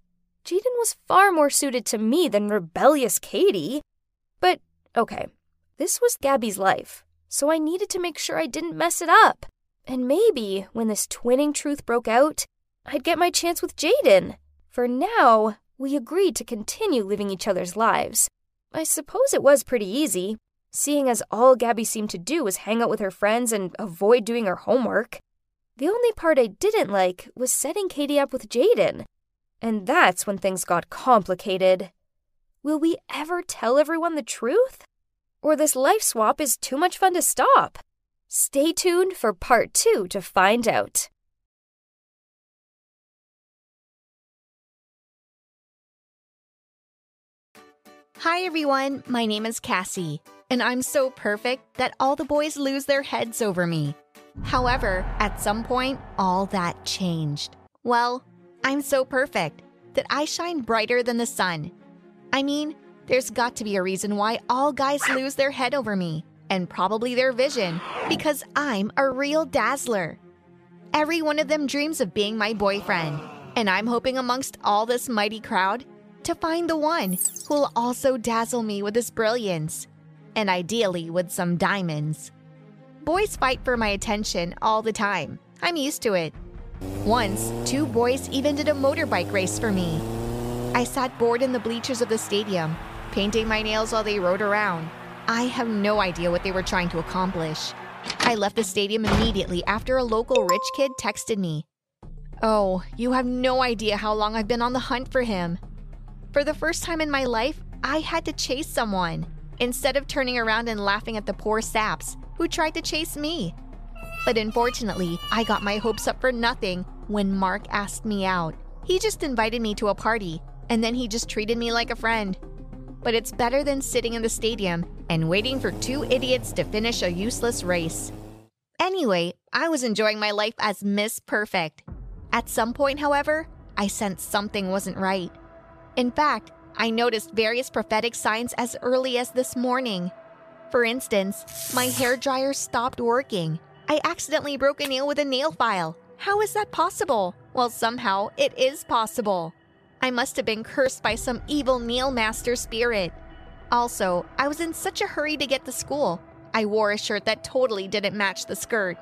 Jaden was far more suited to me than rebellious Katie. But, okay, this was Gabby's life, so I needed to make sure I didn't mess it up. And maybe, when this twinning truth broke out, I'd get my chance with Jaden. For now, we agreed to continue living each other's lives. I suppose it was pretty easy, seeing as all Gabby seemed to do was hang out with her friends and avoid doing her homework. The only part I didn't like was setting Katie up with Jaden. And that's when things got complicated. Will we ever tell everyone the truth? Or this life swap is too much fun to stop? Stay tuned for part two to find out. Hi, everyone. My name is Cassie, and I'm so perfect that all the boys lose their heads over me. However, at some point, all that changed. Well, I'm so perfect that I shine brighter than the sun. I mean, there's got to be a reason why all guys lose their head over me, and probably their vision, because I'm a real dazzler. Every one of them dreams of being my boyfriend, and I'm hoping amongst all this mighty crowd to find the one who'll also dazzle me with his brilliance, and ideally with some diamonds. Boys fight for my attention all the time. I'm used to it. Once, two boys even did a motorbike race for me. I sat bored in the bleachers of the stadium, painting my nails while they rode around. I have no idea what they were trying to accomplish. I left the stadium immediately after a local rich kid texted me. Oh, you have no idea how long I've been on the hunt for him. For the first time in my life, I had to chase someone, instead of turning around and laughing at the poor saps who tried to chase me. But unfortunately, I got my hopes up for nothing when Mark asked me out. He just invited me to a party, and then he just treated me like a friend. But it's better than sitting in the stadium and waiting for two idiots to finish a useless race. Anyway, I was enjoying my life as Miss Perfect. At some point, however, I sensed something wasn't right. In fact, I noticed various prophetic signs as early as this morning. For instance, my hair dryer stopped working. I accidentally broke a nail with a nail file. How is that possible? Well, somehow it is possible. I must have been cursed by some evil nail master spirit. Also, I was in such a hurry to get to school. I wore a shirt that totally didn't match the skirt.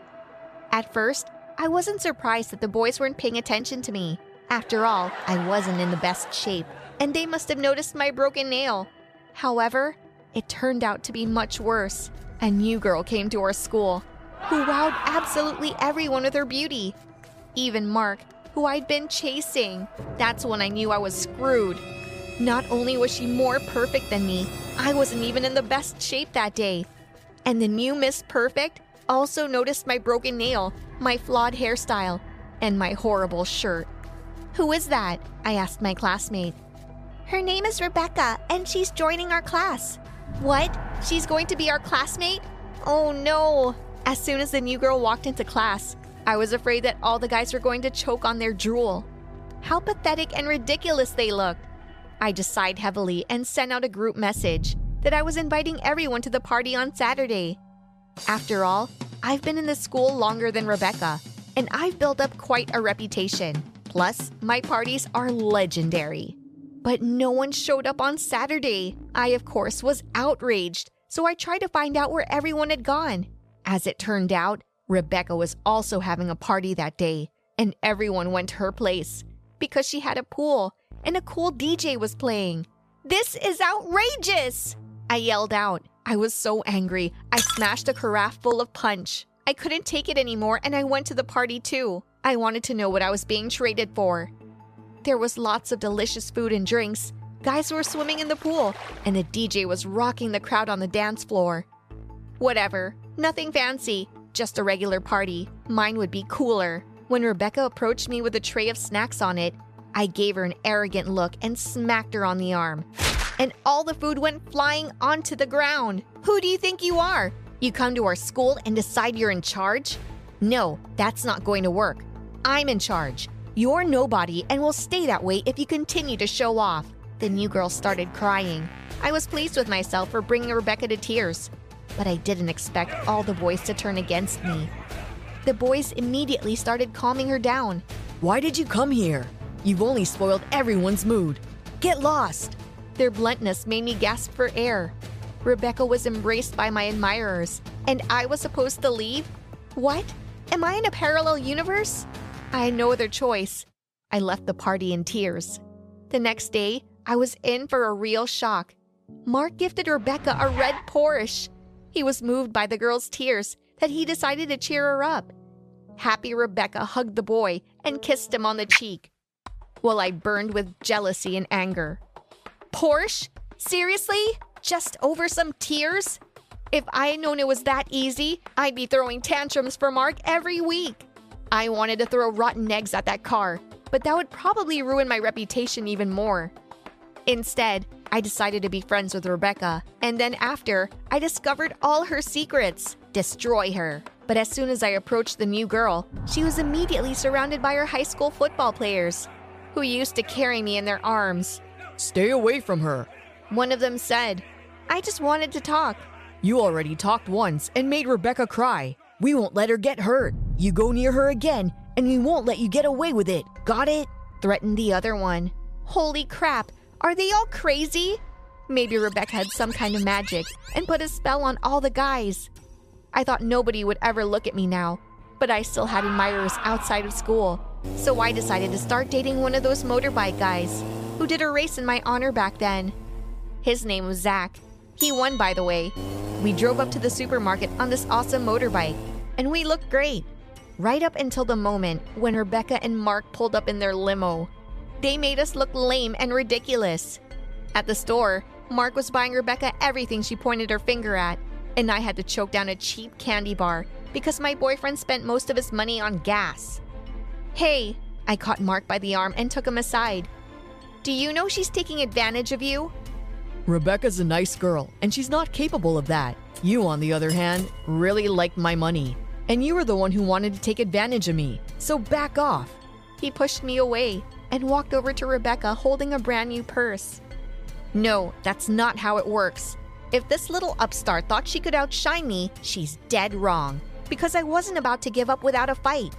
At first, I wasn't surprised that the boys weren't paying attention to me. After all, I wasn't in the best shape, and they must have noticed my broken nail. However, it turned out to be much worse. A new girl came to our school who wowed absolutely everyone with her beauty. Even Mark, who I'd been chasing. That's when I knew I was screwed. Not only was she more perfect than me, I wasn't even in the best shape that day. And the new Miss Perfect also noticed my broken nail, my flawed hairstyle, and my horrible shirt. Who is that? I asked my classmate. Her name is Rebecca, and she's joining our class. What? She's going to be our classmate? Oh no! As soon as the new girl walked into class, I was afraid that all the guys were going to choke on their drool. How pathetic and ridiculous they looked. I just sighed heavily and sent out a group message that I was inviting everyone to the party on Saturday. After all, I've been in the school longer than Rebecca, and I've built up quite a reputation. Plus, my parties are legendary. But no one showed up on Saturday. I, of course, was outraged, so I tried to find out where everyone had gone. As it turned out, Rebecca was also having a party that day, and everyone went to her place because she had a pool and a cool DJ was playing. This is outrageous! I yelled out. I was so angry, I smashed a carafe full of punch. I couldn't take it anymore and I went to the party too. I wanted to know what I was being traded for. There was lots of delicious food and drinks. Guys were swimming in the pool, and the DJ was rocking the crowd on the dance floor. Whatever, nothing fancy, just a regular party. Mine would be cooler. When Rebecca approached me with a tray of snacks on it, I gave her an arrogant look and smacked her on the arm. And all the food went flying onto the ground. Who do you think you are? You come to our school and decide you're in charge? No, that's not going to work. I'm in charge. You're nobody and will stay that way if you continue to show off. The new girl started crying. I was pleased with myself for bringing Rebecca to tears, but I didn't expect all the boys to turn against me. The boys immediately started calming her down. Why did you come here? You've only spoiled everyone's mood. Get lost! Their bluntness made me gasp for air. Rebecca was embraced by my admirers, and I was supposed to leave? What? Am I in a parallel universe? I had no other choice. I left the party in tears. The next day, I was in for a real shock. Mark gifted Rebecca a red Porsche. He was moved by the girl's tears that he decided to cheer her up. Happy Rebecca hugged the boy and kissed him on the cheek, while I burned with jealousy and anger. Porsche? Seriously? Just over some tears? If I had known it was that easy, I'd be throwing tantrums for Mark every week. I wanted to throw rotten eggs at that car, but that would probably ruin my reputation even more. Instead, I decided to be friends with Rebecca, and then after, I discovered all her secrets destroy her. But as soon as I approached the new girl, she was immediately surrounded by her high school football players, who used to carry me in their arms. Stay away from her. One of them said, I just wanted to talk. You already talked once and made Rebecca cry. We won't let her get hurt. You go near her again, and we won't let you get away with it. Got it? Threatened the other one. Holy crap, are they all crazy? Maybe Rebecca had some kind of magic and put a spell on all the guys. I thought nobody would ever look at me now, but I still had admirers outside of school. So I decided to start dating one of those motorbike guys who did a race in my honor back then. His name was Zach. He won, by the way. We drove up to the supermarket on this awesome motorbike, and we looked great. Right up until the moment when Rebecca and Mark pulled up in their limo. They made us look lame and ridiculous. At the store, Mark was buying Rebecca everything she pointed her finger at, and I had to choke down a cheap candy bar because my boyfriend spent most of his money on gas. Hey, I caught Mark by the arm and took him aside. Do you know she's taking advantage of you? Rebecca's a nice girl, and she's not capable of that. You, on the other hand, really liked my money. And you were the one who wanted to take advantage of me, so back off. He pushed me away and walked over to Rebecca holding a brand new purse. No, that's not how it works. If this little upstart thought she could outshine me, she's dead wrong. Because I wasn't about to give up without a fight.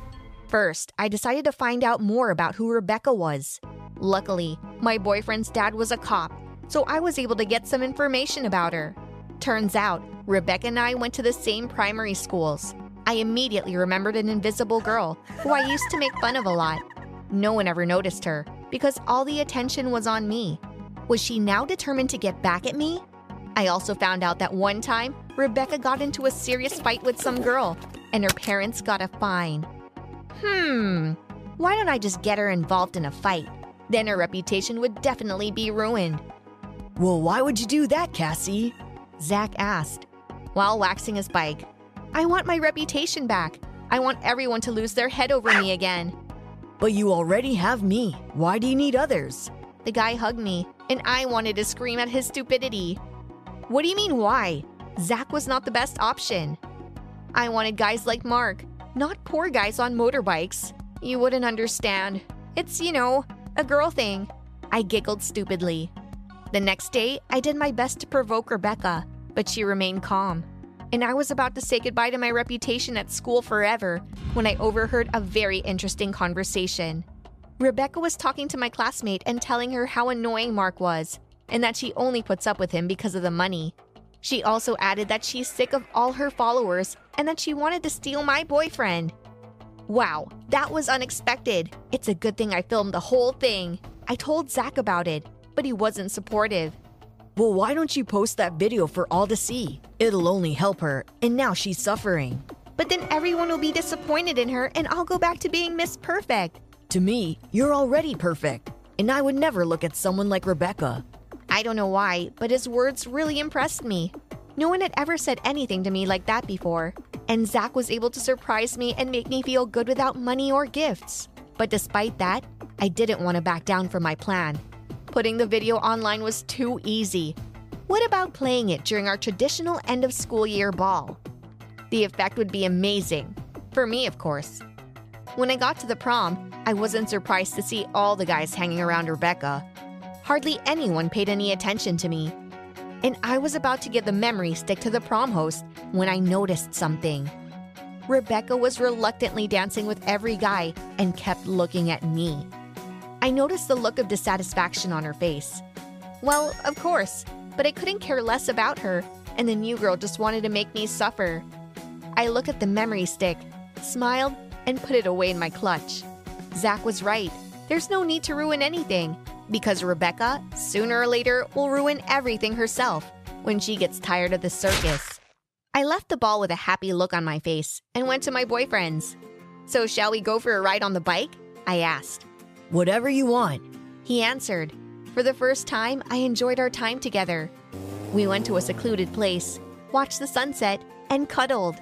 First, I decided to find out more about who Rebecca was. Luckily, my boyfriend's dad was a cop so I was able to get some information about her. Turns out, Rebecca and I went to the same primary schools. I immediately remembered an invisible girl who I used to make fun of a lot. No one ever noticed her because all the attention was on me. Was she now determined to get back at me? I also found out that one time, Rebecca got into a serious fight with some girl, and her parents got a fine. Hmm, why don't I just get her involved in a fight? Then her reputation would definitely be ruined. Well, why would you do that, Cassie? Zach asked, while waxing his bike. I want my reputation back. I want everyone to lose their head over me again. But you already have me. Why do you need others? The guy hugged me, and I wanted to scream at his stupidity. What do you mean, why? Zach was not the best option. I wanted guys like Mark, not poor guys on motorbikes. You wouldn't understand. It's, you know, a girl thing. I giggled stupidly. The next day, I did my best to provoke Rebecca, but she remained calm. And I was about to say goodbye to my reputation at school forever when I overheard a very interesting conversation. Rebecca was talking to my classmate and telling her how annoying Mark was, and that she only puts up with him because of the money. She also added that she's sick of all her followers and that she wanted to steal my boyfriend. Wow, that was unexpected. It's a good thing I filmed the whole thing. I told Zach about it, but he wasn't supportive. Well, why don't you post that video for all to see? It'll only help her, and now she's suffering. But then everyone will be disappointed in her, and I'll go back to being Miss Perfect. To me, you're already perfect, and I would never look at someone like Rebecca. I don't know why, but his words really impressed me. No one had ever said anything to me like that before, and Zach was able to surprise me and make me feel good without money or gifts. But despite that, I didn't want to back down from my plan. Putting the video online was too easy. What about playing it during our traditional end of school year ball? The effect would be amazing. For me, of course. When I got to the prom, I wasn't surprised to see all the guys hanging around Rebecca. Hardly anyone paid any attention to me. And I was about to get the memory stick to the prom host when I noticed something. Rebecca was reluctantly dancing with every guy and kept looking at me. I noticed the look of dissatisfaction on her face. Well, of course, but I couldn't care less about her, and the new girl just wanted to make me suffer. I looked at the memory stick, smiled, and put it away in my clutch. Zach was right. There's no need to ruin anything, because Rebecca, sooner or later, will ruin everything herself when she gets tired of the circus. I left the ball with a happy look on my face and went to my boyfriend's. So, shall we go for a ride on the bike? I asked. Whatever you want. He answered. For the first time, I enjoyed our time together. We went to a secluded place, watched the sunset, and cuddled.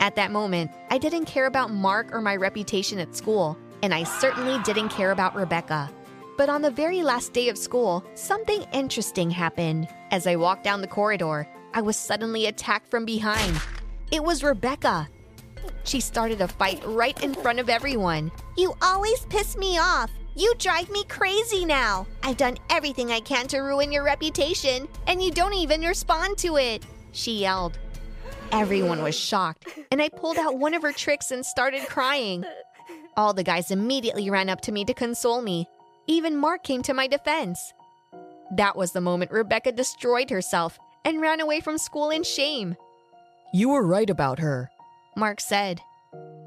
At that moment, I didn't care about Mark or my reputation at school, and I certainly didn't care about Rebecca. But on the very last day of school, something interesting happened. As I walked down the corridor, I was suddenly attacked from behind. It was Rebecca. She started a fight right in front of everyone. You always piss me off. You drive me crazy now. I've done everything I can to ruin your reputation, and you don't even respond to it, she yelled. Everyone was shocked, and I pulled out one of her tricks and started crying. All the guys immediately ran up to me to console me. Even Mark came to my defense. That was the moment Rebecca destroyed herself and ran away from school in shame. You were right about her. Mark said.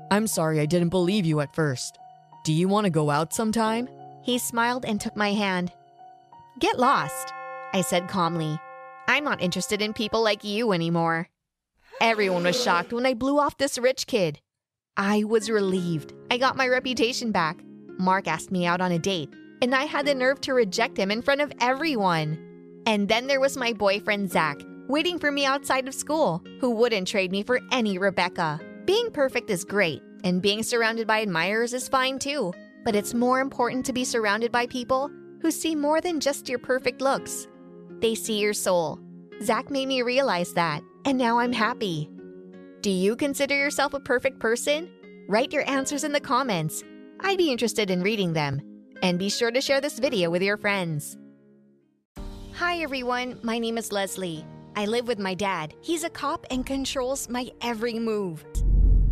I'm sorry I didn't believe you at first. Do you want to go out sometime? He smiled and took my hand. Get lost, I said calmly. I'm not interested in people like you anymore. Everyone was shocked when I blew off this rich kid. I was relieved. I got my reputation back. Mark asked me out on a date, and I had the nerve to reject him in front of everyone. And then there was my boyfriend, Zach, waiting for me outside of school, who wouldn't trade me for any Rebecca. Being perfect is great, and being surrounded by admirers is fine too. But it's more important to be surrounded by people who see more than just your perfect looks. They see your soul. Zach made me realize that, and now I'm happy. Do you consider yourself a perfect person? Write your answers in the comments. I'd be interested in reading them. And be sure to share this video with your friends. Hi everyone, my name is Leslie. I live with my dad. He's a cop and controls my every move.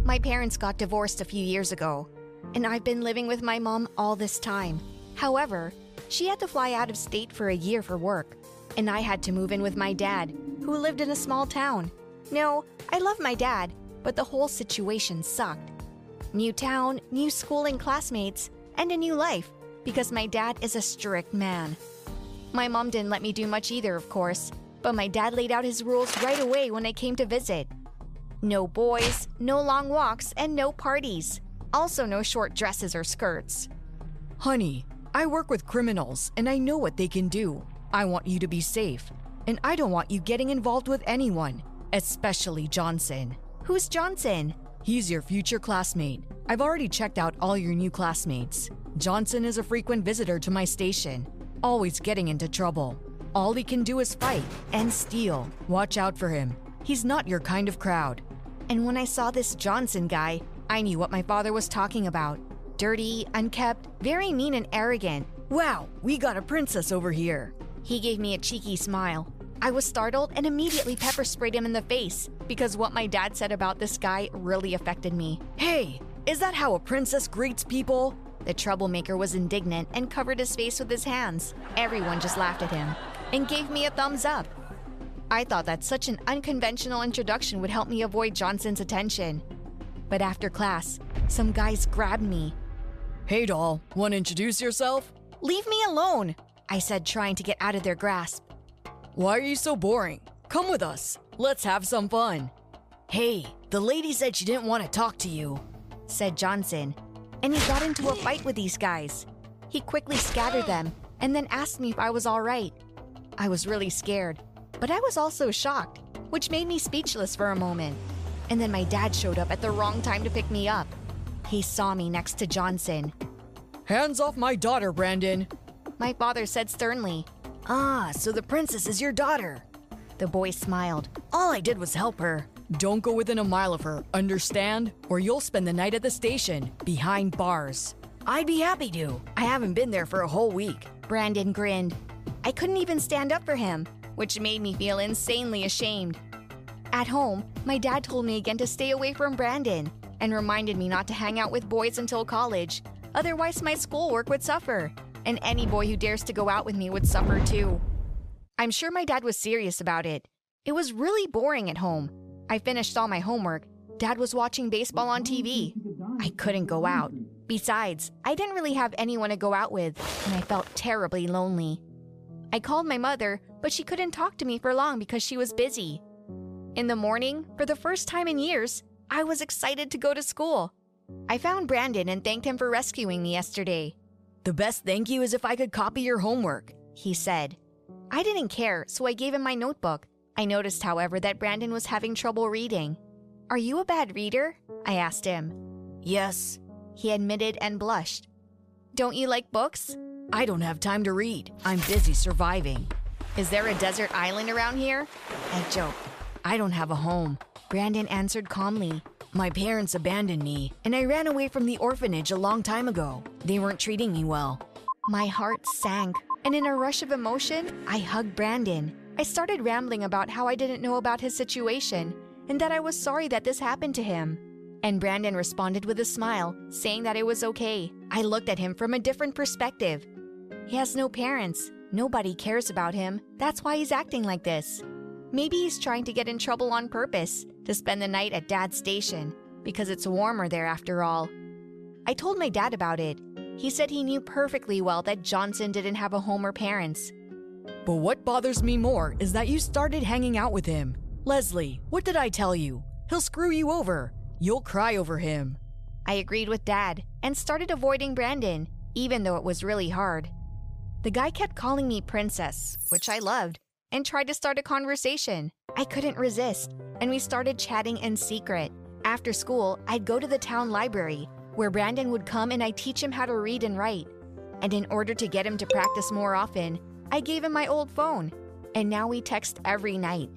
My parents got divorced a few years ago, and I've been living with my mom all this time. However, she had to fly out of state for a year for work, and I had to move in with my dad, who lived in a small town. No, I love my dad, but the whole situation sucked. New town, new school and classmates, and a new life, because my dad is a strict man. My mom didn't let me do much either, of course, but my dad laid out his rules right away when I came to visit. No boys, no long walks, and no parties. Also, no short dresses or skirts. Honey, I work with criminals and I know what they can do. I want you to be safe, and I don't want you getting involved with anyone, especially Johnson. Who's Johnson? He's your future classmate. I've already checked out all your new classmates. Johnson is a frequent visitor to my station, always getting into trouble. All he can do is fight and steal. Watch out for him. He's not your kind of crowd. And when I saw this Johnson guy, I knew what my father was talking about. Dirty, unkept, very mean and arrogant. Wow, we got a princess over here. He gave me a cheeky smile. I was startled and immediately pepper sprayed him in the face because what my dad said about this guy really affected me. Hey, is that how a princess greets people? The troublemaker was indignant and covered his face with his hands. Everyone just laughed at him and gave me a thumbs up. I thought that such an unconventional introduction would help me avoid Johnson's attention. But after class, some guys grabbed me. Hey, doll, want to introduce yourself? Leave me alone, I said, trying to get out of their grasp. Why are you so boring? Come with us. Let's have some fun. Hey, the lady said she didn't want to talk to you, said Johnson. And he got into a fight with these guys. He quickly scattered them and then asked me if I was all right. I was really scared, but I was also shocked, which made me speechless for a moment. And then my dad showed up at the wrong time to pick me up. He saw me next to Johnson. Hands off my daughter, Brandon, my father said sternly. Ah, so the princess is your daughter. The boy smiled. All I did was help her. Don't go within a mile of her, understand? Or you'll spend the night at the station, behind bars. I'd be happy to. I haven't been there for a whole week. Brandon grinned. I couldn't even stand up for him, which made me feel insanely ashamed. At home, my dad told me again to stay away from Brandon and reminded me not to hang out with boys until college, otherwise, my schoolwork would suffer, and any boy who dares to go out with me would suffer too. I'm sure my dad was serious about it. It was really boring at home. I finished all my homework. Dad was watching baseball on TV. I couldn't go out. Besides, I didn't really have anyone to go out with, and I felt terribly lonely. I called my mother, but she couldn't talk to me for long because she was busy. In the morning, for the first time in years, I was excited to go to school. I found Brandon and thanked him for rescuing me yesterday. The best thank you is if I could copy your homework, he said. I didn't care, so I gave him my notebook. I noticed, however, that Brandon was having trouble reading. Are you a bad reader? I asked him. Yes, he admitted and blushed. Don't you like books? I don't have time to read. I'm busy surviving. Is there a desert island around here? I joked. I don't have a home. Brandon answered calmly. My parents abandoned me, and I ran away from the orphanage a long time ago. They weren't treating me well. My heart sank, and in a rush of emotion, I hugged Brandon. I started rambling about how I didn't know about his situation, and that I was sorry that this happened to him. And Brandon responded with a smile, saying that it was okay. I looked at him from a different perspective. He has no parents. Nobody cares about him. That's why he's acting like this. Maybe he's trying to get in trouble on purpose to spend the night at Dad's station because it's warmer there after all. I told my dad about it. He said he knew perfectly well that Johnson didn't have a home or parents. But what bothers me more is that you started hanging out with him. Leslie, what did I tell you? He'll screw you over. You'll cry over him. I agreed with Dad and started avoiding Brandon, even though it was really hard. The guy kept calling me princess, which I loved, and tried to start a conversation. I couldn't resist, and we started chatting in secret. After school, I'd go to the town library, where Brandon would come and I'd teach him how to read and write. And in order to get him to practice more often, I gave him my old phone, and now we text every night.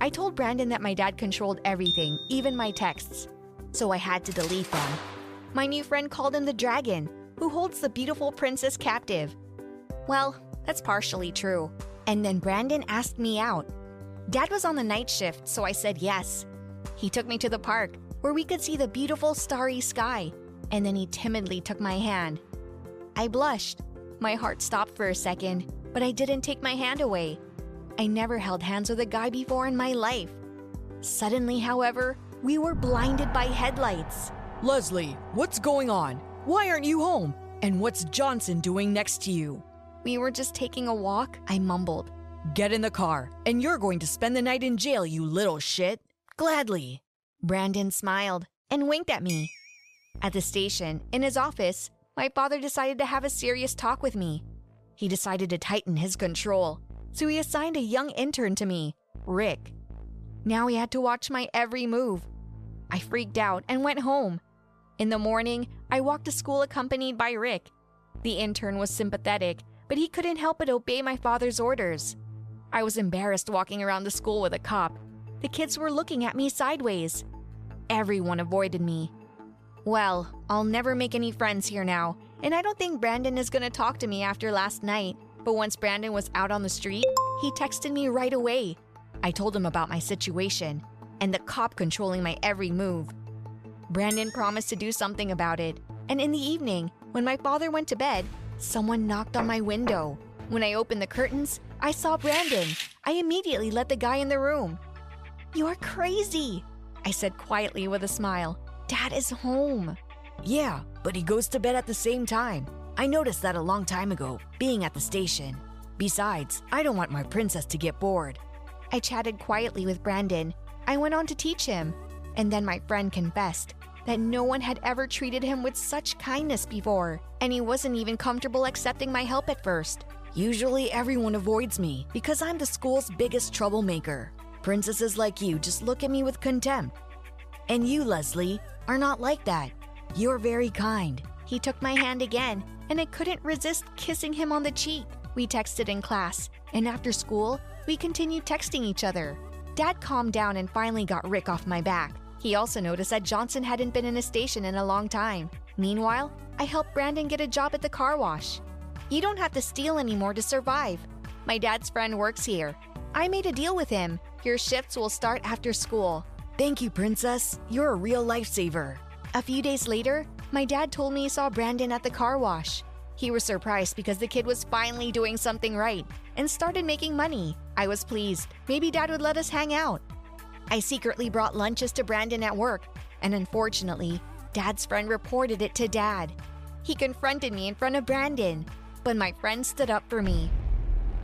I told Brandon that my dad controlled everything, even my texts, so I had to delete them. My new friend called him the dragon, who holds the beautiful princess captive. Well, that's partially true. And then Brandon asked me out. Dad was on the night shift, so I said yes. He took me to the park, where we could see the beautiful starry sky, and then he timidly took my hand. I blushed. My heart stopped for a second, but I didn't take my hand away. I never held hands with a guy before in my life. Suddenly, however, we were blinded by headlights. Leslie, what's going on? Why aren't you home? And what's Johnson doing next to you? We were just taking a walk, I mumbled. Get in the car, and you're going to spend the night in jail, you little shit. Gladly. Brandon smiled and winked at me. At the station, in his office, my father decided to have a serious talk with me. He decided to tighten his control, so he assigned a young intern to me, Rick. Now he had to watch my every move. I freaked out and went home. In the morning, I walked to school accompanied by Rick. The intern was sympathetic, but he couldn't help but obey my father's orders. I was embarrassed walking around the school with a cop. The kids were looking at me sideways. Everyone avoided me. Well, I'll never make any friends here now, and I don't think Brandon is gonna talk to me after last night. But once Brandon was out on the street, he texted me right away. I told him about my situation and the cop controlling my every move. Brandon promised to do something about it, and in the evening, when my father went to bed, someone knocked on my window. When I opened the curtains, I saw Brandon. I immediately let the guy in the room. You're crazy, I said quietly with a smile. Dad is home. Yeah, but he goes to bed at the same time. I noticed that a long time ago, being at the station. Besides, I don't want my princess to get bored. I chatted quietly with Brandon. I went on to teach him. And then my friend confessed that no one had ever treated him with such kindness before, and he wasn't even comfortable accepting my help at first. Usually, everyone avoids me because I'm the school's biggest troublemaker. Princesses like you just look at me with contempt. And you, Leslie, are not like that. You're very kind. He took my hand again, and I couldn't resist kissing him on the cheek. We texted in class, and after school, we continued texting each other. Dad calmed down and finally got Rick off my back. He also noticed that Johnson hadn't been in a station in a long time. Meanwhile, I helped Brandon get a job at the car wash. You don't have to steal anymore to survive. My dad's friend works here. I made a deal with him. Your shifts will start after school. Thank you, Princess. You're a real lifesaver. A few days later, my dad told me he saw Brandon at the car wash. He was surprised because the kid was finally doing something right and started making money. I was pleased. Maybe dad would let us hang out. I secretly brought lunches to Brandon at work, and unfortunately, dad's friend reported it to dad. He confronted me in front of Brandon, but my friend stood up for me.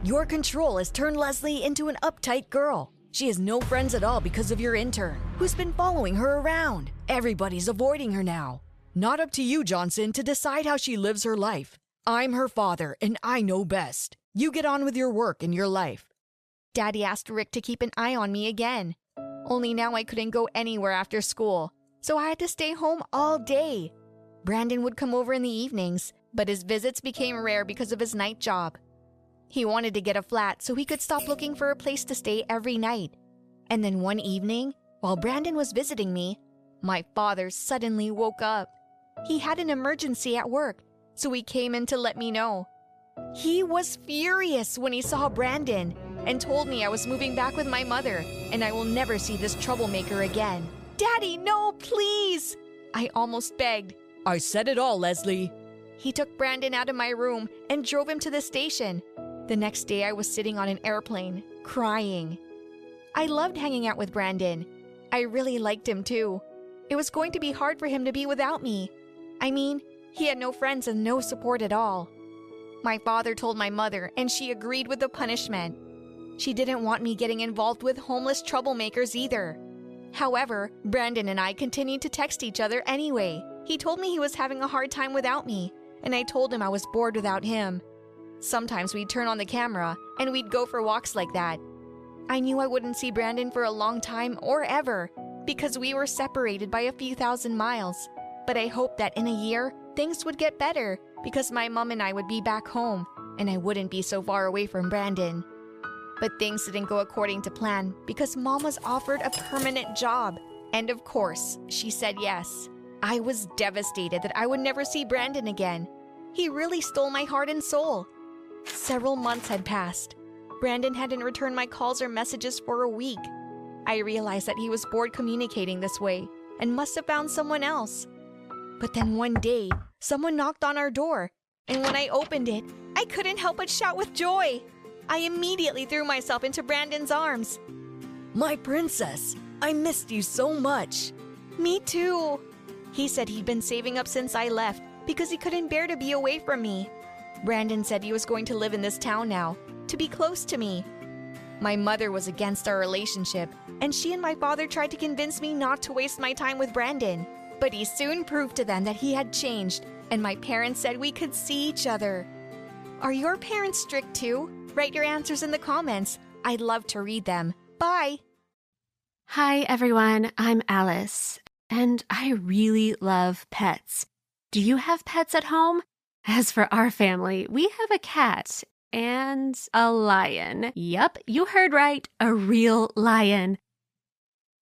Your control has turned Leslie into an uptight girl. She has no friends at all because of your intern, who's been following her around. Everybody's avoiding her now. Not up to you, Johnson, to decide how she lives her life. I'm her father, and I know best. You get on with your work and your life. Daddy asked Rick to keep an eye on me again. Only now I couldn't go anywhere after school, so I had to stay home all day. Brandon would come over in the evenings, but his visits became rare because of his night job. He wanted to get a flat so he could stop looking for a place to stay every night. And then one evening, while Brandon was visiting me, my father suddenly woke up. He had an emergency at work, so he came in to let me know. He was furious when he saw Brandon and told me I was moving back with my mother and I will never see this troublemaker again. Daddy, no, please! I almost begged. I said it all, Leslie. He took Brandon out of my room and drove him to the station. The next day, I was sitting on an airplane, crying. I loved hanging out with Brandon. I really liked him too. It was going to be hard for him to be without me. I mean, he had no friends and no support at all. My father told my mother, and she agreed with the punishment. She didn't want me getting involved with homeless troublemakers either. However, Brandon and I continued to text each other anyway. He told me he was having a hard time without me, and I told him I was bored without him. Sometimes we'd turn on the camera and we'd go for walks like that. I knew I wouldn't see Brandon for a long time or ever because we were separated by a few thousand miles. But I hoped that in a year, things would get better because my mom and I would be back home and I wouldn't be so far away from Brandon. But things didn't go according to plan because mom was offered a permanent job. And of course, she said yes. I was devastated that I would never see Brandon again. He really stole my heart and soul. Several months had passed. Brandon hadn't returned my calls or messages for a week. I realized that he was bored communicating this way and must have found someone else. But then one day, someone knocked on our door, and when I opened it, I couldn't help but shout with joy. I immediately threw myself into Brandon's arms. My princess, I missed you so much. Me too. He said he'd been saving up since I left because he couldn't bear to be away from me. Brandon said he was going to live in this town now, to be close to me. My mother was against our relationship, and she and my father tried to convince me not to waste my time with Brandon. But he soon proved to them that he had changed, and my parents said we could see each other. Are your parents strict too? Write your answers in the comments. I'd love to read them. Bye. Hi, everyone. I'm Alice, and I really love pets. Do you have pets at home? As for our family, we have a cat and a lion. Yup, you heard right, a real lion.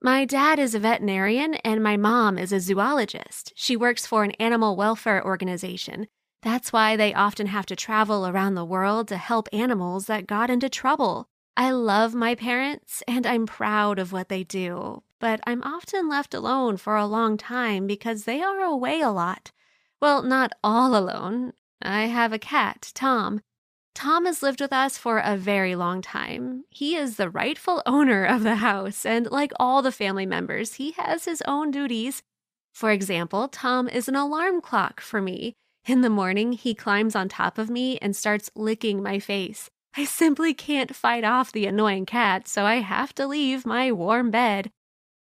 My dad is a veterinarian and my mom is a zoologist. She works for an animal welfare organization. That's why they often have to travel around the world to help animals that got into trouble. I love my parents and I'm proud of what they do, but I'm often left alone for a long time because they are away a lot. Well, not all alone. I have a cat, Tom. Tom has lived with us for a very long time. He is the rightful owner of the house, and like all the family members, he has his own duties. For example, Tom is an alarm clock for me. In the morning, he climbs on top of me and starts licking my face. I simply can't fight off the annoying cat, so I have to leave my warm bed.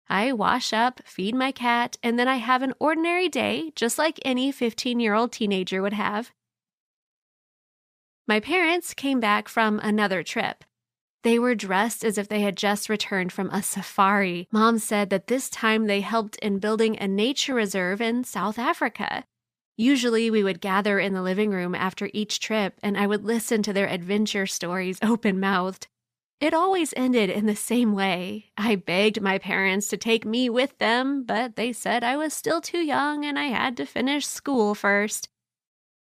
I wash up, feed my cat, and then I have an ordinary day, just like any 15 year old teenager would have. My parents came back from another trip. They were dressed as if they had just returned from a safari. Mom said that this time they helped in building a nature reserve in South Africa. Usually, we would gather in the living room after each trip, and I would listen to their adventure stories *laughs* open mouthed. It always ended in the same way. I begged my parents to take me with them, but they said I was still too young and I had to finish school first.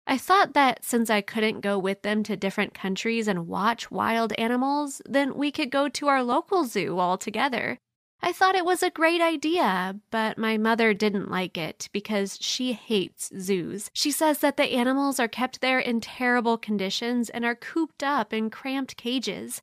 I thought that since I couldn't go with them to different countries and watch wild animals, then we could go to our local zoo all together. I thought it was a great idea, but my mother didn't like it because she hates zoos. She says that the animals are kept there in terrible conditions and are cooped up in cramped cages.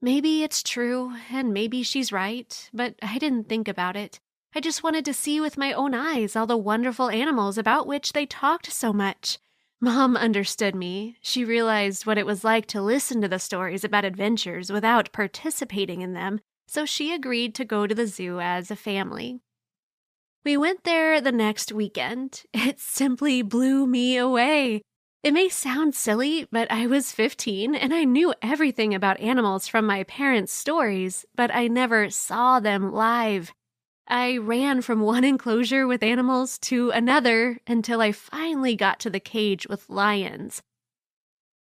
Maybe it's true, and maybe she's right, but I didn't think about it. I just wanted to see with my own eyes all the wonderful animals about which they talked so much. Mom understood me. She realized what it was like to listen to the stories about adventures without participating in them, so she agreed to go to the zoo as a family. We went there the next weekend. *laughs* It simply blew me away. It may sound silly, but I was 15 and I knew everything about animals from my parents' stories, but I never saw them live. I ran from one *laughs* enclosure with animals to another until I finally got to the cage with lions.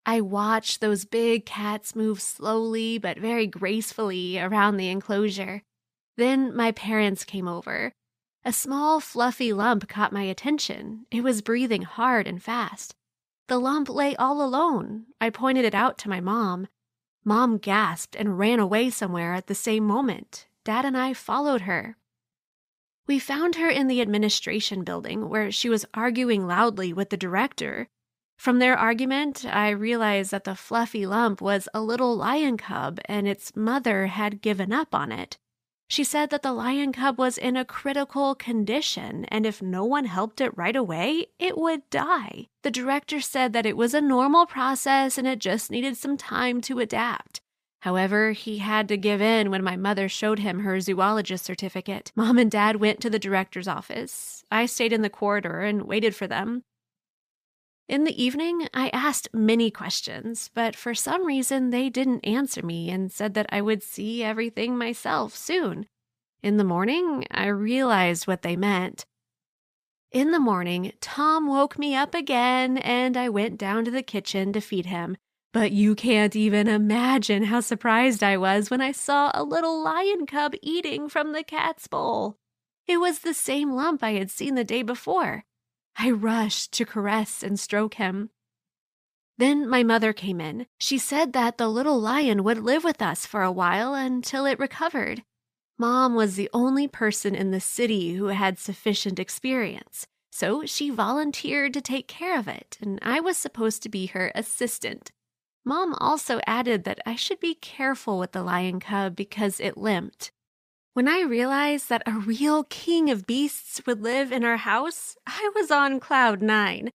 I watched those big cats move slowly but very gracefully around the enclosure. Then my parents came over. A small, fluffy lump caught my attention. It was breathing hard and fast. The lump lay all alone. I pointed it out to my mom. Mom gasped and ran away somewhere at the same moment. Dad and I followed her. We found her in the administration building where she was arguing loudly with the director. From their argument, I realized that the fluffy lump was a little lion cub and its mother had given up on it. She said that the lion cub was in a critical condition, and if no one helped it right away, it would die. The director said that it was a normal process and it just needed some time to adapt. However, he had to give in when my mother showed him her zoologist certificate. Mom and dad went to the director's office. I stayed in the corridor and waited for them. In the evening, I asked many questions, but for some reason they didn't answer me and said that I would see everything myself soon. In the morning, I realized what they meant. In the morning, Tom woke me up again and I went down to the kitchen to feed him. But you can't even imagine how surprised I was when I saw a little lion cub eating from the cat's bowl. It was the same lump I had seen the day before. I rushed to caress and stroke him. Then my mother came in. She said that the little lion would live with us for a while until it recovered. Mom was the only person in the city who had sufficient experience, so she volunteered to take care of it, and I was supposed to be her assistant. Mom also added that I should be careful with the lion cub because it limped. When I realized that a real king of beasts would live in our house, I was on cloud nine.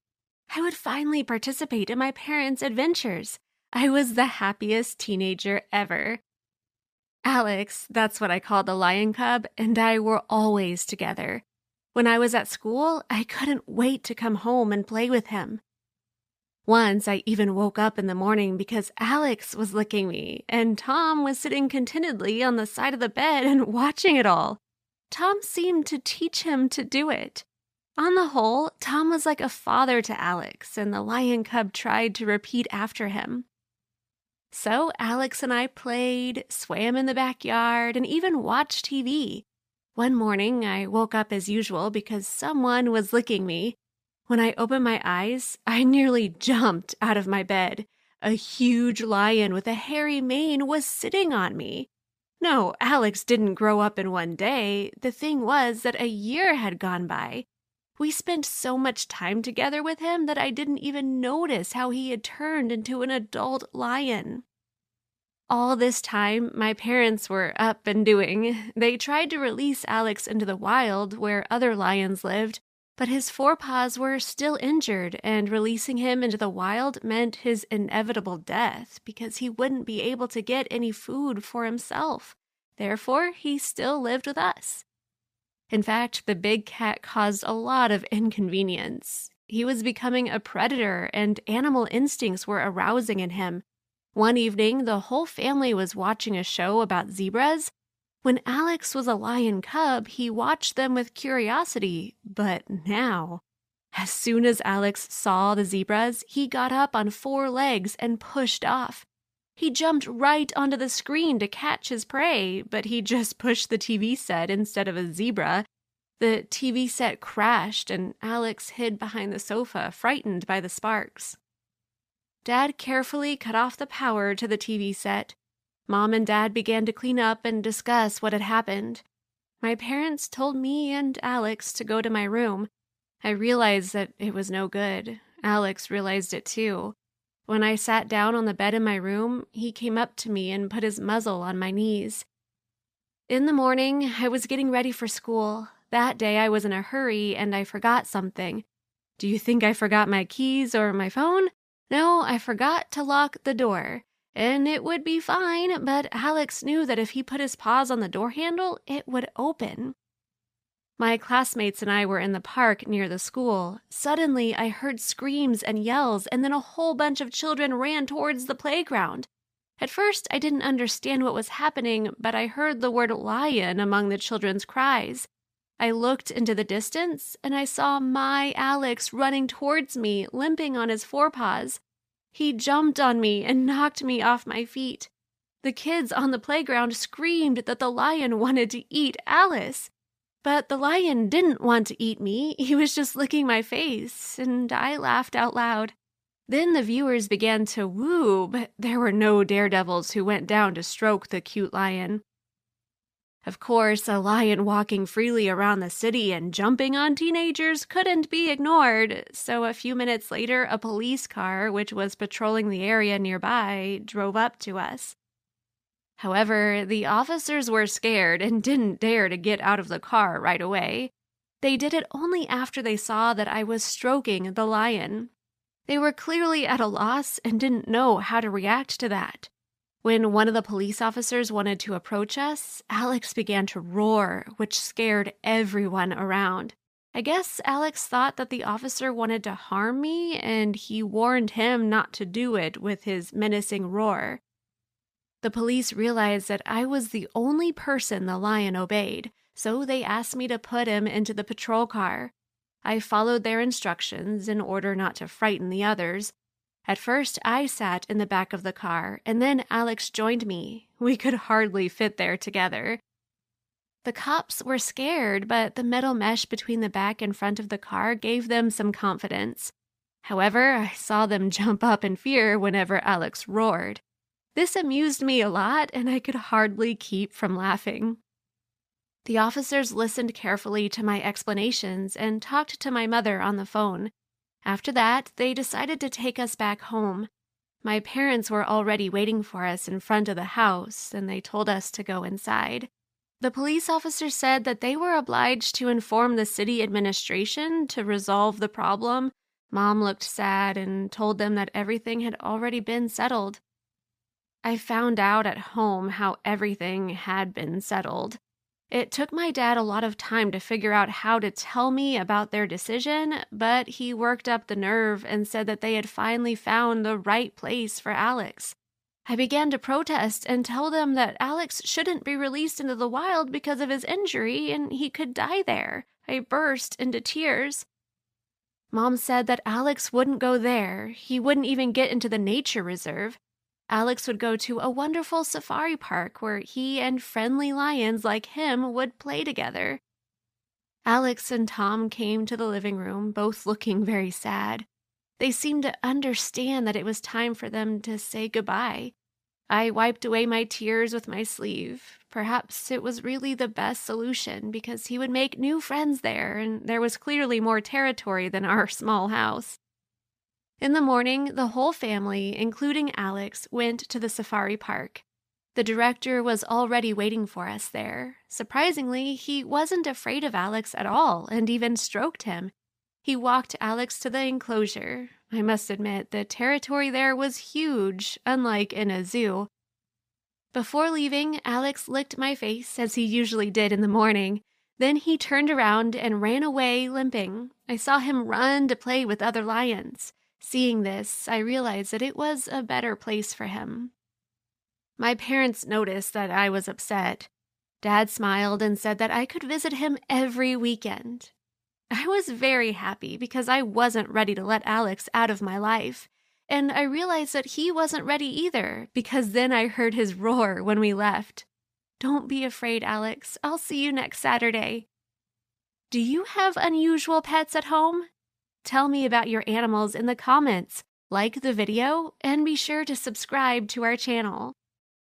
I would finally participate in my parents' adventures. I was the happiest teenager ever. Alex, that's what I called the lion cub, and I were always together. When I was at school, I couldn't wait to come home and play with him. Once I even woke up in the morning because Alex was licking me, and Tom was sitting contentedly on the side of the bed and *laughs* watching it all. Tom seemed to teach him to do it. On the whole, Tom was like a father to Alex, and the lion cub tried to repeat after him. So Alex and I played, swam in the backyard, and even watched TV. One morning, I woke up as usual because someone was licking me, when I opened my eyes, *laughs* I nearly jumped out of my bed. A huge lion with a hairy mane was sitting on me. No, Alex didn't grow up in one day. The thing was that a year had gone by. We spent so much time together with him that I didn't even notice how he had turned into an adult lion. All this time, my parents were up and doing. They tried to release Alex into the wild where other lions lived, but his forepaws were still injured, and releasing him into the wild meant his inevitable death because he wouldn't be able to get any food for himself. Therefore, he still lived with us. In fact, the big cat caused a lot of inconvenience. He was becoming a predator, and animal instincts were arousing in him. One evening, the whole family was watching a show about zebras, when Alex was a lion cub, he watched them with curiosity, but now, as soon as Alex saw the zebras, he got up on four legs and pushed off. He jumped right onto the screen to catch his prey, but he *laughs* just pushed the TV set instead of a zebra. The TV set crashed, and Alex hid behind the sofa, frightened by the sparks. Dad carefully cut off the power to the TV set. Mom and Dad began to clean up and discuss what had happened. My parents told me and Alex to go to my room. I realized that it was no good. Alex realized it too. When I sat down on the bed in my room, he came up to me and put his muzzle on my knees. In the morning, I was getting ready for school. That day, I was in a hurry and I forgot something. Do you think I forgot my keys or my phone? No, I forgot to lock the door and it would be fine, but Alex knew that if he put his paws on the door handle, it would open. My classmates and I were in the park near the school. Suddenly, I heard screams and yells, and then a whole bunch of children ran towards the playground. At first, I didn't understand what was happening, but I heard the word lion among the children's cries. I looked into the distance, and I saw my Alex running towards me, limping on his forepaws. He jumped on me and knocked me off my feet. The kids on the playground screamed that the lion wanted to eat Alice. But the lion didn't want to eat me, he was just licking my face, and I laughed out loud. Then the viewers began to woo, but there were no daredevils who went down to stroke the cute lion. Of course, a lion walking freely around the city and jumping on teenagers couldn't be ignored, so a few minutes later, a police car, which was patrolling the area nearby, drove up to us. However, the officers were scared and didn't dare to get out of the car right away. They did it only after they saw that I was stroking the lion. They were clearly at a loss and didn't know how to react to that. When one of the police officers wanted to approach us, Alex began to roar, which scared everyone around. I guess Alex thought that the officer wanted to harm me, and he warned him not to do it with his menacing roar. The police realized that I was the only person the lion obeyed, so they asked me to put him into the patrol car. I followed their instructions in order not to frighten the others, at first, I sat in the back of the car, and then Alex joined me. We could hardly fit there together. The cops were scared, but the metal mesh between the back and front of the car gave them some confidence. However, I saw them *laughs* jump up in fear whenever Alex roared. This amused me a lot, and I could hardly keep from laughing. The officers listened carefully to my explanations and talked to my mother on the phone. After that, they decided to take us back home. My parents were already waiting for us in front of the house, and they told us to go inside. The police officer said that they were obliged to inform the city administration to resolve the problem. Mom looked sad and told them that everything had already been settled. I found out at home how everything had been settled. It took my dad a lot of time to figure out how to tell me about their decision, but he worked up the nerve and said that they had finally found the right place for Alex. I began to protest and tell them that Alex shouldn't be released into the wild because of his injury and he could die there. I burst into tears. Mom said that Alex wouldn't go there. He wouldn't even get into the nature reserve. Alex would go to a wonderful safari park where he and friendly lions like him would play together. Alex and Tom came to the living room, both looking very sad. They seemed to understand that it was time for them to say goodbye. I wiped away my tears with my sleeve. Perhaps it was really the best solution because he would make new friends there, and there was clearly more territory than our *laughs* small house. In the morning, the whole family, including Alex, went to the safari park. The director was already waiting for us there. Surprisingly, he wasn't afraid of Alex at all and even stroked him. He walked Alex to the enclosure. I must admit, the territory there was huge, unlike in a zoo. Before leaving, Alex licked my face, as he usually did in the morning. Then he turned around and ran away, limping. I saw him run to play with other lions. Seeing this, I realized that it was a better place for him. My parents noticed that I was upset. Dad smiled and said that I could visit him every weekend. *laughs* I was very happy because I wasn't ready to let Alex out of my life. And I realized that he wasn't ready either because then I heard his roar when we left. Don't be afraid, Alex. I'll see you next Saturday. Do you have unusual pets at home? Tell me about your animals in the comments, like the video, and be sure to subscribe to our channel.